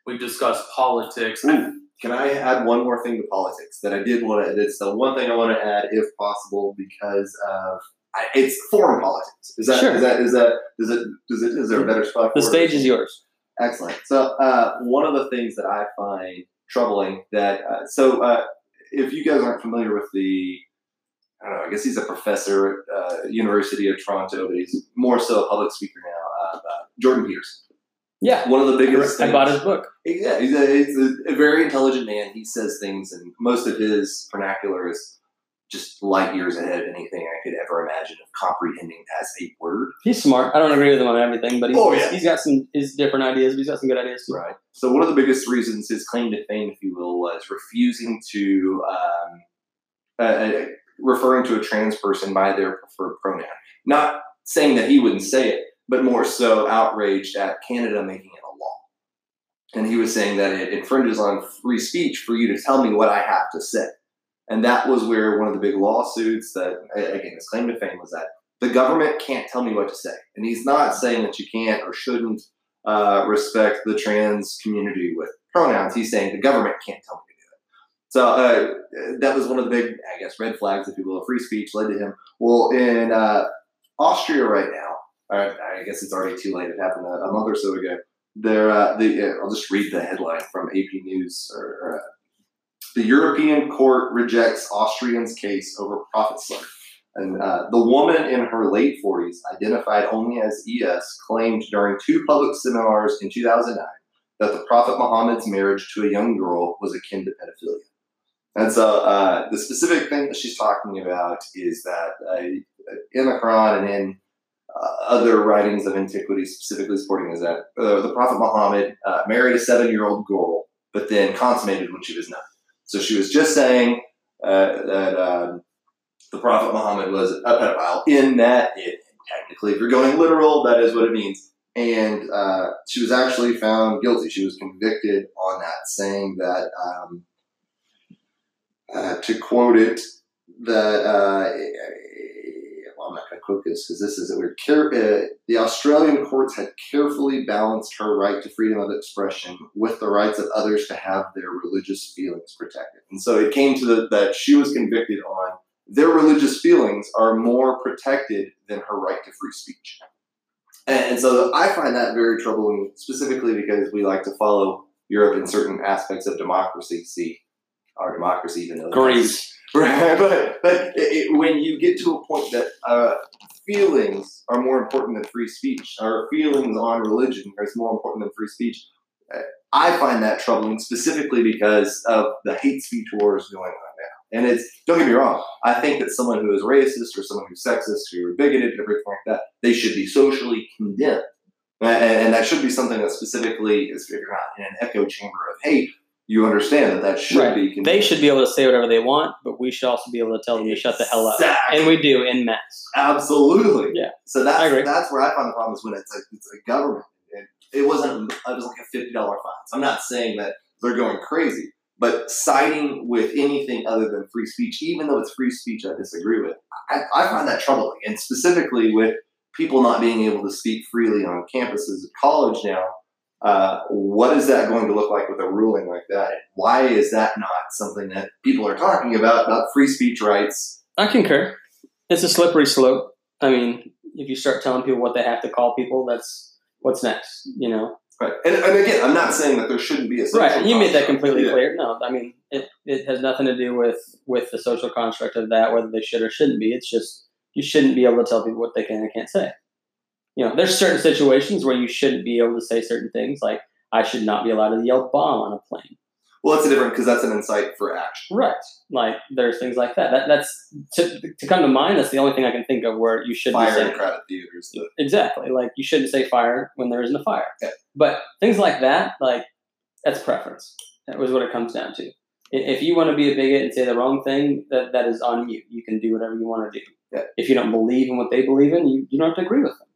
[SPEAKER 1] We've discussed politics.
[SPEAKER 3] Ooh, can I add one more thing to politics that I did want to? It's the one thing I want to add, if possible, because of I, it's foreign politics. Is that
[SPEAKER 2] Sure.
[SPEAKER 3] is that is that does it does it is there a better spot?
[SPEAKER 2] The stage
[SPEAKER 3] it?
[SPEAKER 2] is yours.
[SPEAKER 3] Excellent. So uh, one of the things that I find troubling that uh, so uh, if you guys aren't familiar with the I don't know, I guess he's a professor at uh, University of Toronto, but he's more so a public speaker now. Uh, uh, Jordan Peterson.
[SPEAKER 2] Yeah.
[SPEAKER 3] One of the biggest.
[SPEAKER 2] I
[SPEAKER 3] things-
[SPEAKER 2] bought his book.
[SPEAKER 3] yeah, he's a, he's a very intelligent man. He says things, and most of his vernacular is just light years ahead of anything I could ever imagine of comprehending as a word.
[SPEAKER 2] He's smart. I don't agree with him on everything, but he's,
[SPEAKER 3] Oh, yeah.
[SPEAKER 2] he's got some his different ideas. But he's got some good ideas too.
[SPEAKER 3] Right. So one of the biggest reasons his claim to fame, if you will, was refusing to um, uh, uh, referring to a trans person by their preferred pronoun. Not saying that he wouldn't say it, but more so outraged at Canada making it a law. And he was saying that it infringes on free speech for you to tell me what I have to say. And that was where one of the big lawsuits that, again, his claim to fame was that the government can't tell me what to say. And he's not saying that you can't or shouldn't uh, respect the trans community with pronouns. He's saying the government can't tell me to do it. So uh, that was one of the big, I guess, red flags, if you will, of free speech led to him. Well, in uh, Austria right now, I guess it's already too late. It happened a, a month or so ago. There, uh, the, uh, I'll just read the headline from AP News. Or, or, uh, the European Court rejects Austrian's case over prophet slur. And uh, the woman in her late 40s, identified only as ES, claimed during two public seminars in 2009 that the Prophet Muhammad's marriage to a young girl was akin to pedophilia. And so uh, the specific thing that she's talking about is that uh, in the Quran and in uh, other writings of antiquity, specifically supporting is that uh, the Prophet Muhammad uh, married a seven-year-old girl, but then consummated when she was nine. So she was just saying uh, that um, the Prophet Muhammad was a pedophile. In that, it technically, if you're going literal, that is what it means. And uh, she was actually found guilty. She was convicted on that, saying that, um, uh, to quote it, that uh, well, I'm not going to quote this because this is weird. Care, uh, the Australian courts had carefully balanced her right to freedom of expression with the rights of others to have their religious feelings protected. And so it came to the, that she was convicted on their religious feelings are more protected than her right to free speech. And, and so I find that very troubling, specifically because we like to follow Europe in certain aspects of democracy. See, our democracy, even though
[SPEAKER 2] Greece.
[SPEAKER 3] Right, but but it, it, when you get to a point that uh, feelings are more important than free speech, or feelings on religion is more important than free speech, I find that troubling specifically because of the hate speech wars going on now. And it's don't get me wrong, I think that someone who is racist or someone who's sexist or bigoted everything like that, they should be socially condemned. And, and that should be something that specifically is if you're not in an echo chamber of hate, you understand that that should
[SPEAKER 2] Right.
[SPEAKER 3] be condemned.
[SPEAKER 2] They should be able to say whatever they want, but we should also be able to tell them to shut the hell up. And we do in mass.
[SPEAKER 3] Absolutely.
[SPEAKER 2] Yeah.
[SPEAKER 3] So that's
[SPEAKER 2] I agree.
[SPEAKER 3] that's where I find the problem is when it's a it's a government. And it wasn't. It was like a fifty dollar fine. So I'm not saying that they're going crazy, but siding with anything other than free speech, even though it's free speech, I disagree with. I, I find that troubling, and specifically with people not being able to speak freely on campuses at college now. Uh, what is that going to look like with a ruling like that? Why is that not something that people are talking about about free speech rights?
[SPEAKER 2] I concur. It's a slippery slope. I mean, if you start telling people what they have to call people, that's what's next, you know?
[SPEAKER 3] Right. And, and again, I'm not saying that there shouldn't be a social
[SPEAKER 2] Right. You made that completely
[SPEAKER 3] Yeah.
[SPEAKER 2] clear. No, I mean, it, it has nothing to do with, with the social construct of that, whether they should or shouldn't be. It's just, you shouldn't be able to tell people what they can and can't say. You know, there's certain situations where you shouldn't be able to say certain things. Like, I should not be allowed to yell bomb on a plane.
[SPEAKER 3] Well, it's a different because that's an insight for action.
[SPEAKER 2] Right. Like there's things like that. That that's to, to come to mind. That's the only thing I can think of where you should be
[SPEAKER 3] Fire in crowded theaters. The,
[SPEAKER 2] exactly. Like you shouldn't say fire when there isn't a fire.
[SPEAKER 3] Yeah.
[SPEAKER 2] But things like that, like that's preference. That was what it comes down to. If you want to be a bigot and say the wrong thing, that that is on you. You can do whatever you want to do.
[SPEAKER 3] Yeah.
[SPEAKER 2] If you don't believe in what they believe in, you, you don't have to agree with them.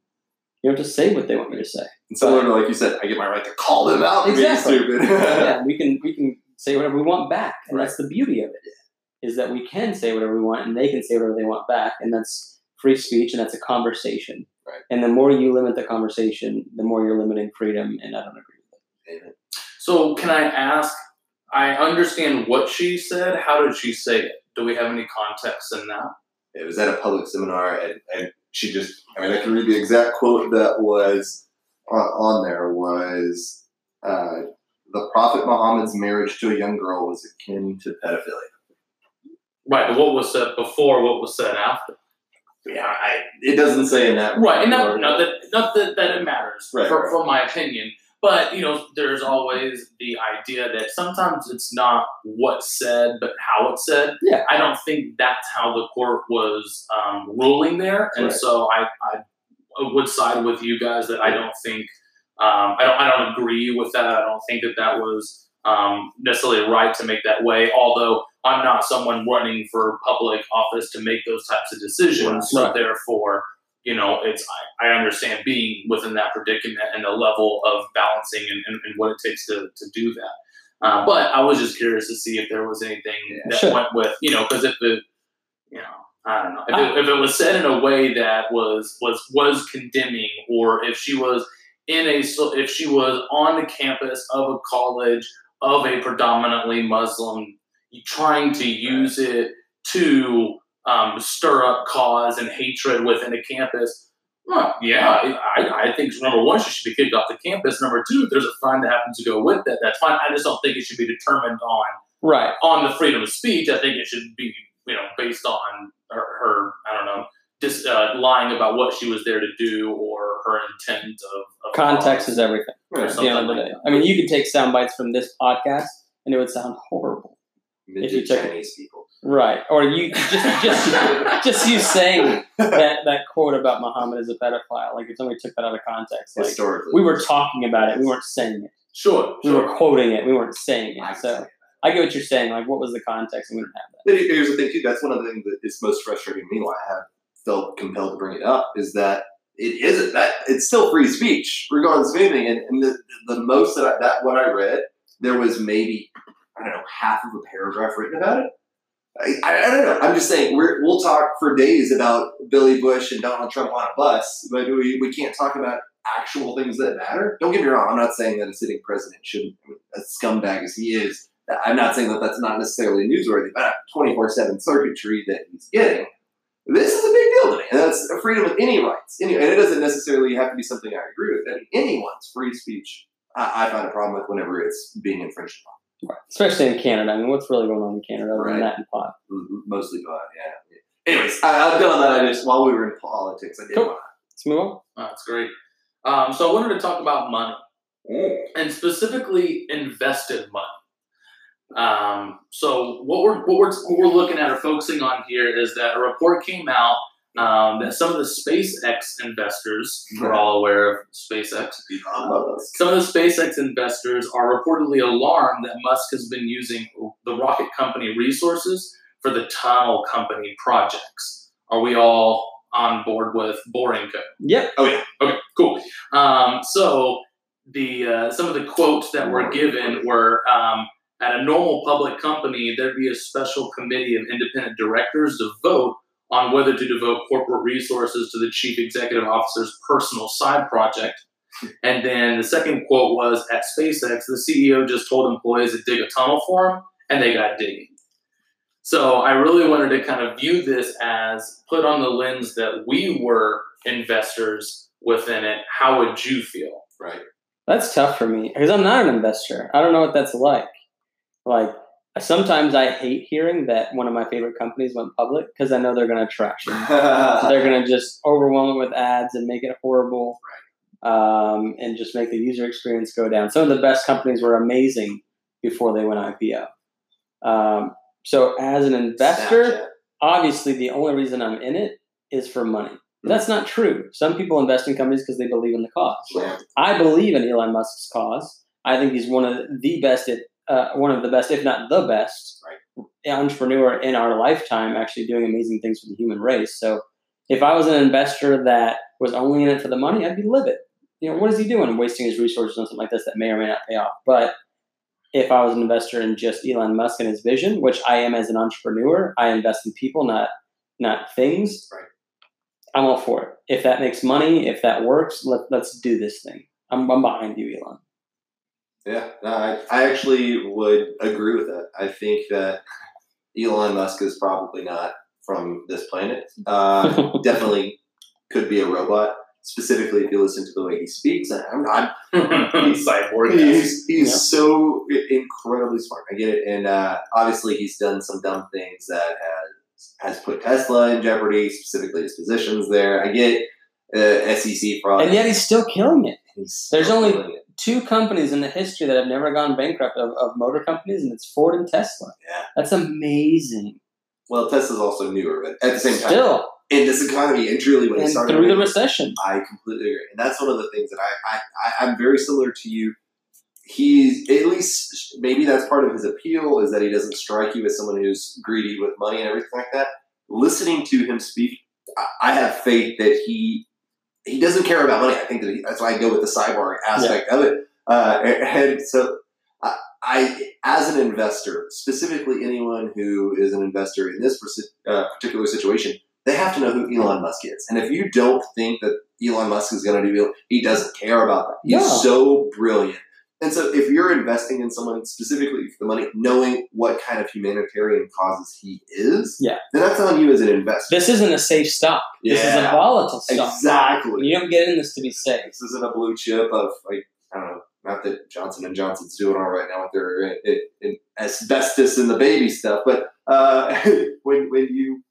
[SPEAKER 2] You don't have to say what they want you to say.
[SPEAKER 3] and similar to like you said, I get my right to call them out for
[SPEAKER 2] Exactly.
[SPEAKER 3] being stupid.
[SPEAKER 2] yeah, we can we can say whatever we want back, and
[SPEAKER 3] Right.
[SPEAKER 2] that's the beauty of it. Is that we can say whatever we want, and they can say whatever they want back, and that's free speech, and that's a conversation.
[SPEAKER 3] Right.
[SPEAKER 2] And the more you limit the conversation, the more you're limiting freedom, and I don't agree with it.
[SPEAKER 1] So can I ask? I understand what she said. How did she say it? Do we have any context in that?
[SPEAKER 3] it was at a public seminar, and, and she just, I mean, I can read the exact quote that was on, on there was, uh, the Prophet Muhammad's marriage to a young girl was akin to pedophilia.
[SPEAKER 1] Right. But what was said before? What was said after?
[SPEAKER 3] Yeah, I, it doesn't say in that.
[SPEAKER 1] Right. And not, not that not that, that it matters
[SPEAKER 3] Right,
[SPEAKER 1] for,
[SPEAKER 3] right.
[SPEAKER 1] for my opinion. But you know, there's always the idea that sometimes it's not what's said, but how it's said.
[SPEAKER 2] Yeah.
[SPEAKER 1] I don't think that's how the court was um, ruling there, and
[SPEAKER 3] Right.
[SPEAKER 1] so I, I would side with you guys that I don't think um, I don't I don't agree with that. I don't think that that was um, necessarily right to make that way. Although I'm not someone running for public office to make those types of decisions,
[SPEAKER 3] Right.
[SPEAKER 1] so
[SPEAKER 2] Right.
[SPEAKER 1] therefore you know, it's I, I understand being within that predicament and the level of balancing and, and, and what it takes to, to do that. Uh, but I was just curious to see if there was anything that
[SPEAKER 2] Sure.
[SPEAKER 1] went with, you know, because if it, you know, I don't know, if it, if it was said in a way that was was was condemning, or if she was in a if she was on the campus of a college of a predominantly Muslim, trying to use it to um, stir up cause and hatred within a campus. Well, yeah, I, I think number one, she should be kicked off the campus. Number two, if there's a fine that happens to go with that, that's fine. I just don't think it should be determined on
[SPEAKER 2] Right.
[SPEAKER 1] on the freedom of speech. I think it should be, you know, based on her, her I don't know, just uh, lying about what she was there to do or her intent of, of
[SPEAKER 2] Context is everything.
[SPEAKER 1] or
[SPEAKER 2] At the end of the
[SPEAKER 1] like
[SPEAKER 2] day. I mean, you could take sound bites from this podcast, and it would sound horrible.
[SPEAKER 3] Midget
[SPEAKER 2] you took it-
[SPEAKER 3] Chinese people.
[SPEAKER 2] Right. Or you just just just you saying that that quote about Muhammad as a pedophile, like if somebody took that out of context, like
[SPEAKER 3] Historically.
[SPEAKER 2] we were talking about it, we weren't saying it.
[SPEAKER 1] Sure,
[SPEAKER 2] We
[SPEAKER 1] sure.
[SPEAKER 2] were quoting it, we weren't saying it.
[SPEAKER 3] can
[SPEAKER 2] So I get what you're saying. Like, what was the context? And we didn't have that.
[SPEAKER 3] But here's the thing, too. That's one of the things that is most frustrating to me. Why I have felt compelled to bring it up is that it isn't that it's still free speech, regardless of anything. And, and the the most that I, that what I read, there was maybe I don't know half of a paragraph written about it. I, I, don't know. I'm just saying we're, we'll talk for days about Billy Bush and Donald Trump on a bus, but we, we can't talk about actual things that matter. Don't get me wrong. I'm not saying that a sitting president shouldn't, as scumbag as he is, I'm not saying that that's not necessarily newsworthy, but 24 7 circuitry that he's getting, this is a big deal to me. And that's a freedom of any rights. Any, and it doesn't necessarily have to be something I agree with. I mean, anyone's free speech, I, I find a problem with whenever it's being infringed upon.
[SPEAKER 2] Right. Especially in Canada. I mean, what's really going on in Canada other
[SPEAKER 3] Right.
[SPEAKER 2] than that and pot?
[SPEAKER 3] M- Mostly God, yeah. Anyways, I, I've done that. I just, while we were in politics, I did
[SPEAKER 2] Cool.
[SPEAKER 3] want
[SPEAKER 2] Let's move on.
[SPEAKER 1] That's great. Um, so I wanted to talk about money.
[SPEAKER 3] to.
[SPEAKER 1] and specifically invested money. Um, so what we're what we're what we're looking at or focusing on here is that a report came out um, that some of the SpaceX investors, we're all aware of SpaceX, some of the SpaceX investors are reportedly alarmed that Musk has been using the rocket company resources for the tunnel company projects. Are we all on board with Boring Co.?
[SPEAKER 2] Yep.
[SPEAKER 3] Oh, yeah.
[SPEAKER 1] Okay, cool. Um, so the uh, some of the quotes that were given were um, at a normal public company, there'd be a special committee of independent directors to vote on whether to devote corporate resources to the chief executive officer's personal side project. And then the second quote was at SpaceX, the CEO just told employees to dig a tunnel for him, and they got digging. So I really wanted to kind of view this as put on the lens that we were investors within it. How would you feel?
[SPEAKER 3] Right.
[SPEAKER 2] That's tough for me because I'm not an investor. I don't know what that's like. Like, sometimes I hate hearing that one of my favorite companies went public because I know they're going to trash it. they're going to just overwhelm it with ads and make it horrible. um, and just make the user experience go down. Some of the best companies were amazing before they went IPO. Um, so as an investor,
[SPEAKER 3] Snapchat.
[SPEAKER 2] obviously the only reason I'm in it is for money. That's not true. Some people invest in companies because they believe in the cause.
[SPEAKER 3] Yeah.
[SPEAKER 2] I believe in Elon Musk's cause. I think he's one of the best, at, uh, one of the best, if not the best, entrepreneur in our lifetime, actually doing amazing things for the human race. So, if I was an investor that was only in it for the money, I'd be livid. You know, what is he doing? Wasting his resources on something like this that may or may not pay off. But if I was an investor in just Elon Musk and his vision, which I am as an entrepreneur, I invest in people, not not things.
[SPEAKER 3] Right.
[SPEAKER 2] I'm all for it. If that makes money, if that works, let, let's do this thing. I'm, I'm behind you, Elon.
[SPEAKER 3] Yeah, no, I, I actually would agree with that. I think that Elon Musk is probably not from this planet. Uh, definitely could be a robot. Specifically, if you listen to the way he speaks, and I'm, I'm
[SPEAKER 1] He's cyborg.
[SPEAKER 3] He's, he's
[SPEAKER 2] Yeah.
[SPEAKER 3] so incredibly smart. I get it, and uh, obviously he's done some dumb things that has has put Tesla in jeopardy, specifically his positions there. I get uh, SEC fraud,
[SPEAKER 2] and yet he's still killing it.
[SPEAKER 3] He's
[SPEAKER 2] there's only-
[SPEAKER 3] it.
[SPEAKER 2] Two companies in the history that have never gone bankrupt of, of motor companies, and it's Ford and Tesla.
[SPEAKER 3] Yeah.
[SPEAKER 2] That's amazing.
[SPEAKER 3] well, Tesla's also newer, but at the same time,
[SPEAKER 2] Still,
[SPEAKER 3] in this economy, and truly when it started,
[SPEAKER 2] through the recession.
[SPEAKER 3] I completely agree, and that's one of the things that I, I, I I'm very similar to you. He's at least maybe that's part of his appeal is that he doesn't strike you as someone who's greedy with money and everything like that. Listening to him speak, I, I have faith that he he doesn't care about money. I think that he, that's why I go with the cyborg aspect of it. Uh, and, so I, I, as an investor, specifically anyone who is an investor in this uh, particular situation, they have to know who Elon Musk is. And if you don't think that Elon Musk is going to do, Elon, he doesn't care about that. He's
[SPEAKER 2] No.
[SPEAKER 3] so brilliant. And so if you're investing in someone specifically for the money, knowing what kind of humanitarian causes he is,
[SPEAKER 2] Yeah.
[SPEAKER 3] then that's on you as an investor.
[SPEAKER 2] This isn't a safe stock. This is a volatile stock.
[SPEAKER 3] Exactly.
[SPEAKER 2] You don't get in this to be safe.
[SPEAKER 3] This isn't a blue chip of like I don't know. Not that Johnson and Johnson's doing all right now with their in, in asbestos and the baby stuff, but uh, when when you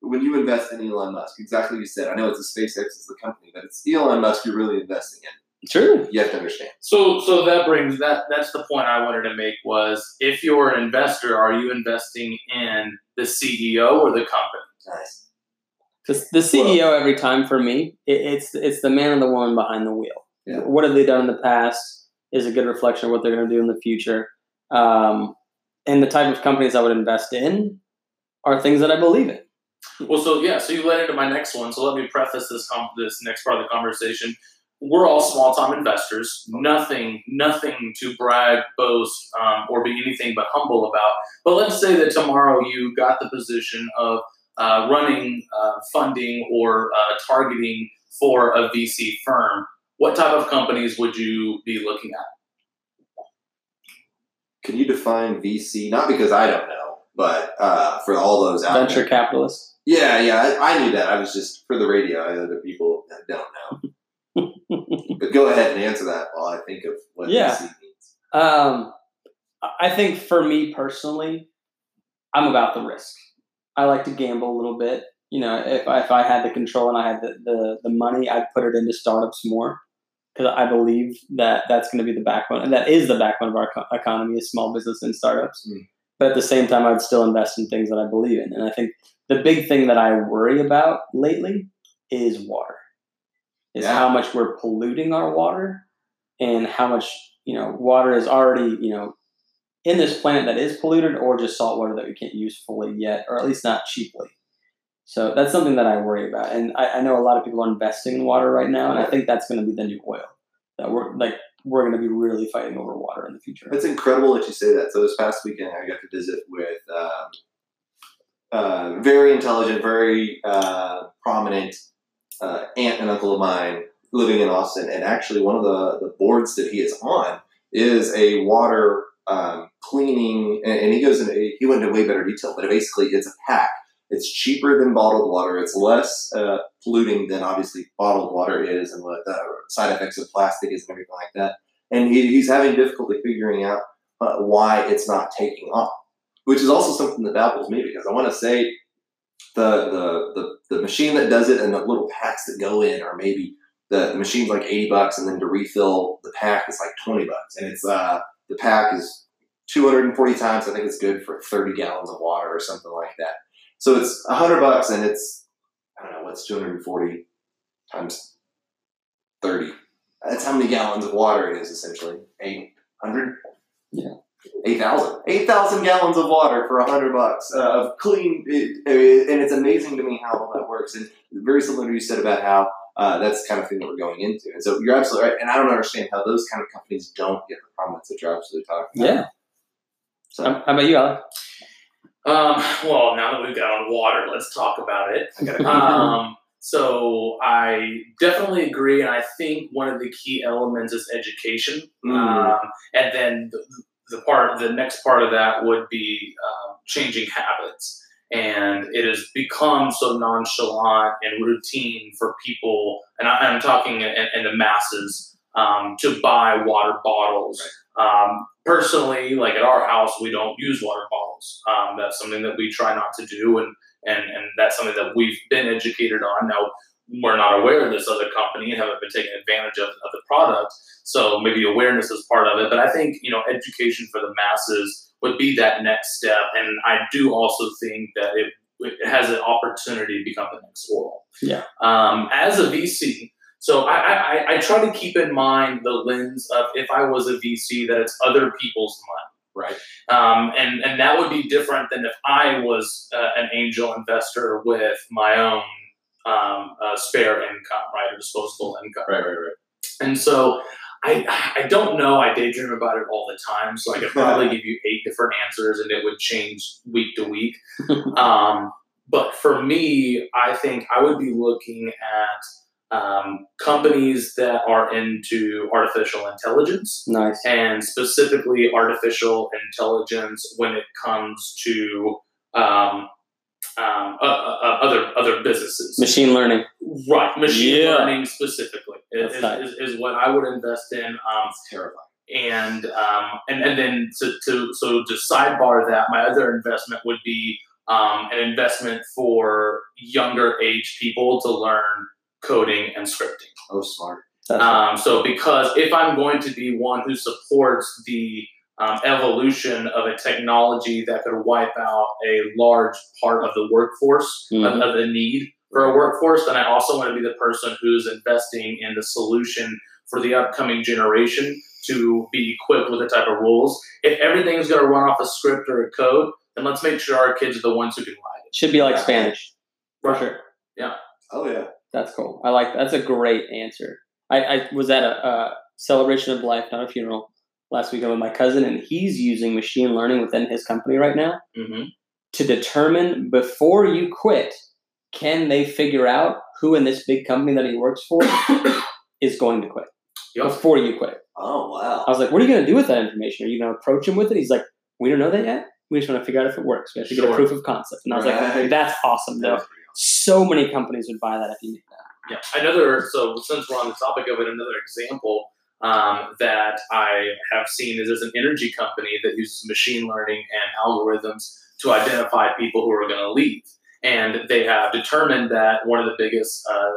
[SPEAKER 3] when you invest in Elon Musk, exactly what you said. I know it's a SpaceX is the company, but it's Elon Musk you're really investing in.
[SPEAKER 2] True.
[SPEAKER 3] You have to understand.
[SPEAKER 1] So, so that brings that. That's the point I wanted to make. Was if you're an investor, are you investing in the CEO or the company?
[SPEAKER 3] Nice.
[SPEAKER 2] The, the CEO every time for me, it, it's it's the man and the woman behind the wheel.
[SPEAKER 3] Yeah.
[SPEAKER 2] What have they done in the past is a good reflection of what they're going to do in the future. Um, and the type of companies I would invest in are things that I believe in.
[SPEAKER 1] Well, so yeah, so you led into my next one. So let me preface this com- this next part of the conversation. We're all small time investors. Nothing, nothing to brag, boast, um, or be anything but humble about. But let's say that tomorrow you got the position of uh, running uh, funding or uh, targeting for a VC firm. What type of companies would you be looking at?
[SPEAKER 3] Can you define VC? Not because I don't know, but uh, for all those out
[SPEAKER 2] Venture capitalists.
[SPEAKER 3] Yeah, yeah, I, I knew that. I was just for the radio. I other people don't know. But go ahead and answer that while I think of what
[SPEAKER 2] Yeah.
[SPEAKER 3] Means.
[SPEAKER 2] Um, I think for me personally, I'm about the risk. I like to gamble a little bit. You know, if I, if I had the control and I had the, the, the money, I'd put it into startups more because I believe that that's going to be the backbone, and that is the backbone of our co- economy is small business and startups.
[SPEAKER 3] Mm.
[SPEAKER 2] But at the same time, I'd still invest in things that I believe in, and I think the big thing that I worry about lately is water. Is
[SPEAKER 3] Yeah.
[SPEAKER 2] how much we're polluting our water, and how much you know water is already you know in this planet that is polluted, or just salt water that we can't use fully yet, or at least not cheaply. So that's something that I worry about, and I, I know a lot of people are investing in water right now, and I think that's going to be the new oil. That we're like we're going to be really fighting over water in the future.
[SPEAKER 3] It's incredible that you say that. So this past weekend, I got to visit with um, uh, very intelligent, very uh, prominent uh, aunt and uncle of mine living in Austin, and actually one of the, the boards that he is on is a water um, cleaning, and, and he goes into he went into way better detail, but basically it's a pack. It's cheaper than bottled water. It's less uh, polluting than obviously bottled water is, and what the side effects of plastic is, and everything like that. And he, he's having difficulty figuring out uh, why it's not taking off, which is also something that baffles me because I want to say the, the the the machine that does it and the little packs that go in are maybe the, the machine's like eighty bucks, and then to refill the pack is like twenty bucks, and it's uh the pack is two hundred and forty times. I think it's good for thirty gallons of water or something like that. So it's hundred bucks, and it's I don't know what's two hundred and forty times thirty. That's how many gallons of water it is essentially. Eight hundred.
[SPEAKER 2] Yeah.
[SPEAKER 3] 8,000. 8,000 gallons of water for 100 bucks uh, of clean. It, it- and it's amazing to me how all that works. And very similar to you said about how uh, that's the kind of thing that we're going into. And so you're absolutely right. And I don't understand how those kind of companies don't get the prominence that you're absolutely talking about.
[SPEAKER 2] Yeah.
[SPEAKER 3] So,
[SPEAKER 2] how about you, Alec?
[SPEAKER 1] Um, well, now that we've got on water, let's talk about it. Um, so I definitely agree, and I think one of the key elements is education.
[SPEAKER 3] mm,
[SPEAKER 1] Um, and then the, the part, the next part of that would be um, changing habits. And it has become so nonchalant and routine for people, and I, I'm talking in, in the masses, um, to buy water bottles. Um, personally, like at our house, we don't use water bottles. Um, that's something that we try not to do, and and and that's something that we've been educated on. Now we're not aware of this other company and haven't been taking advantage of, of the product. So maybe awareness is part of it. But I think, you know, education for the masses would be that next step. And I do also think that it, it has an opportunity to become the next oral.
[SPEAKER 2] Yeah.
[SPEAKER 1] Um, as a VC, so I, I, I try to keep in mind the lens of if I was a VC, that it's other people's money.
[SPEAKER 3] right.
[SPEAKER 1] Um, and, and that would be different than if I was uh, an angel investor with my own um, uh, spare income, right, or disposable income.
[SPEAKER 3] Right, right, right.
[SPEAKER 1] And so I I don't know. I daydream about it all the time, so I could probably give you eight different answers, and it would change week to week. um, but for me, I think I would be looking at um, companies that are into artificial intelligence
[SPEAKER 2] Nice.
[SPEAKER 1] and specifically artificial intelligence when it comes to um, um, uh, uh, uh, other other businesses.
[SPEAKER 2] Machine learning.
[SPEAKER 1] Right, machine
[SPEAKER 2] Yeah.
[SPEAKER 1] learning specifically is,
[SPEAKER 2] nice.
[SPEAKER 1] is, is what I would invest in. Um,
[SPEAKER 3] It's terrifying.
[SPEAKER 1] and um, and and then to, to so to sidebar that, my other investment would be um, an investment for younger age people to learn coding and scripting.
[SPEAKER 3] Oh, smart.
[SPEAKER 1] Um, so, because if I'm going to be one who supports the um, evolution of a technology that could wipe out a large part of the workforce,
[SPEAKER 2] Mhm.
[SPEAKER 1] of, of the need for a workforce, then I also want to be the person who's investing in the solution for the upcoming generation to be equipped with the type of rules. If everything's going to run off a script or a code, then let's make sure our kids are the ones who can ride it.
[SPEAKER 2] Should be like
[SPEAKER 3] Yeah.
[SPEAKER 2] Spanish. For
[SPEAKER 1] Right.
[SPEAKER 2] sure.
[SPEAKER 3] Oh, yeah.
[SPEAKER 2] That's cool. I like that. that's a great answer. I, I was at a, a celebration of life, not a funeral, last weekend with my cousin, and he's using machine learning within his company right now
[SPEAKER 1] Mm-hmm.
[SPEAKER 2] to determine before you quit, can they figure out who in this big company that he works for is going to quit
[SPEAKER 1] Yep.
[SPEAKER 2] before you quit.
[SPEAKER 3] Oh, wow.
[SPEAKER 2] I was like, what are you going to do with that information? Are you going to approach him with it? He's like, we don't know that yet. We just want to figure out if it works. We have to get a proof of concept. And I was
[SPEAKER 3] Right.
[SPEAKER 2] like, that's awesome. though. So many companies would buy that if you did that.
[SPEAKER 1] Yeah, another. So since we're on the topic of it, another example um, that I have seen is there's an energy company that uses machine learning and algorithms to identify people who are going to leave, and they have determined that one of the biggest uh, uh,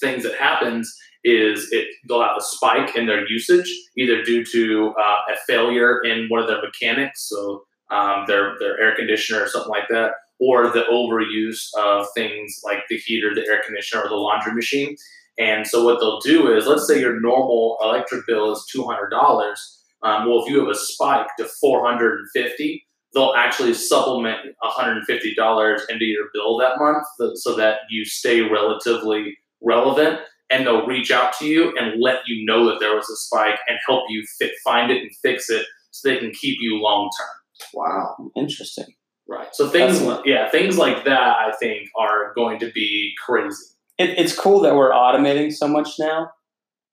[SPEAKER 1] things that happens is it they'll have a spike in their usage, either due to uh, a failure in one of their mechanics, so um, their their air conditioner or something like that, or the overuse of things like the heater, the air conditioner, or the laundry machine. And so what they'll do is, let's say your normal electric bill is two hundred dollars. Um, well, if you have a spike to four hundred and fifty, they'll actually supplement one hundred and fifty dollars into your bill that month, so that you stay relatively relevant. And they'll reach out to you and let you know that there was a spike and help you fit, find it and fix it, so they can keep you long term.
[SPEAKER 3] Wow.
[SPEAKER 2] Interesting.
[SPEAKER 1] Right. So things,
[SPEAKER 2] That's-
[SPEAKER 1] yeah, things like that, I think, are going to be crazy.
[SPEAKER 2] It, it's cool that we're automating so much now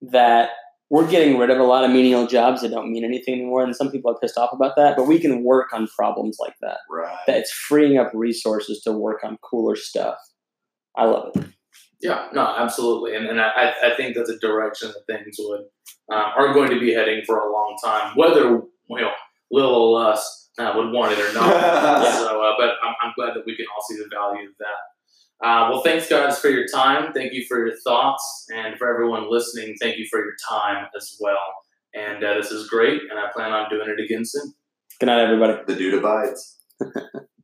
[SPEAKER 2] that we're getting rid of a lot of menial jobs that don't mean anything anymore. And some people are pissed off about that, but we can work on problems like that.
[SPEAKER 3] Right.
[SPEAKER 2] That it's freeing up resources to work on cooler stuff. I love it.
[SPEAKER 1] Yeah, no, absolutely, and and I, I think that's a direction that things would um, are going to be heading for a long time, whether you know little old us uh, would want it or not.
[SPEAKER 3] Yeah.
[SPEAKER 1] So, uh, but I'm, I'm glad that we can all see the value of that. Uh, well, thanks, guys, for your time. Thank you for your thoughts. And for everyone listening, thank you for your time as well. And uh, this is great, and I plan on doing it again soon.
[SPEAKER 2] Good night, everybody.
[SPEAKER 3] The dude abides.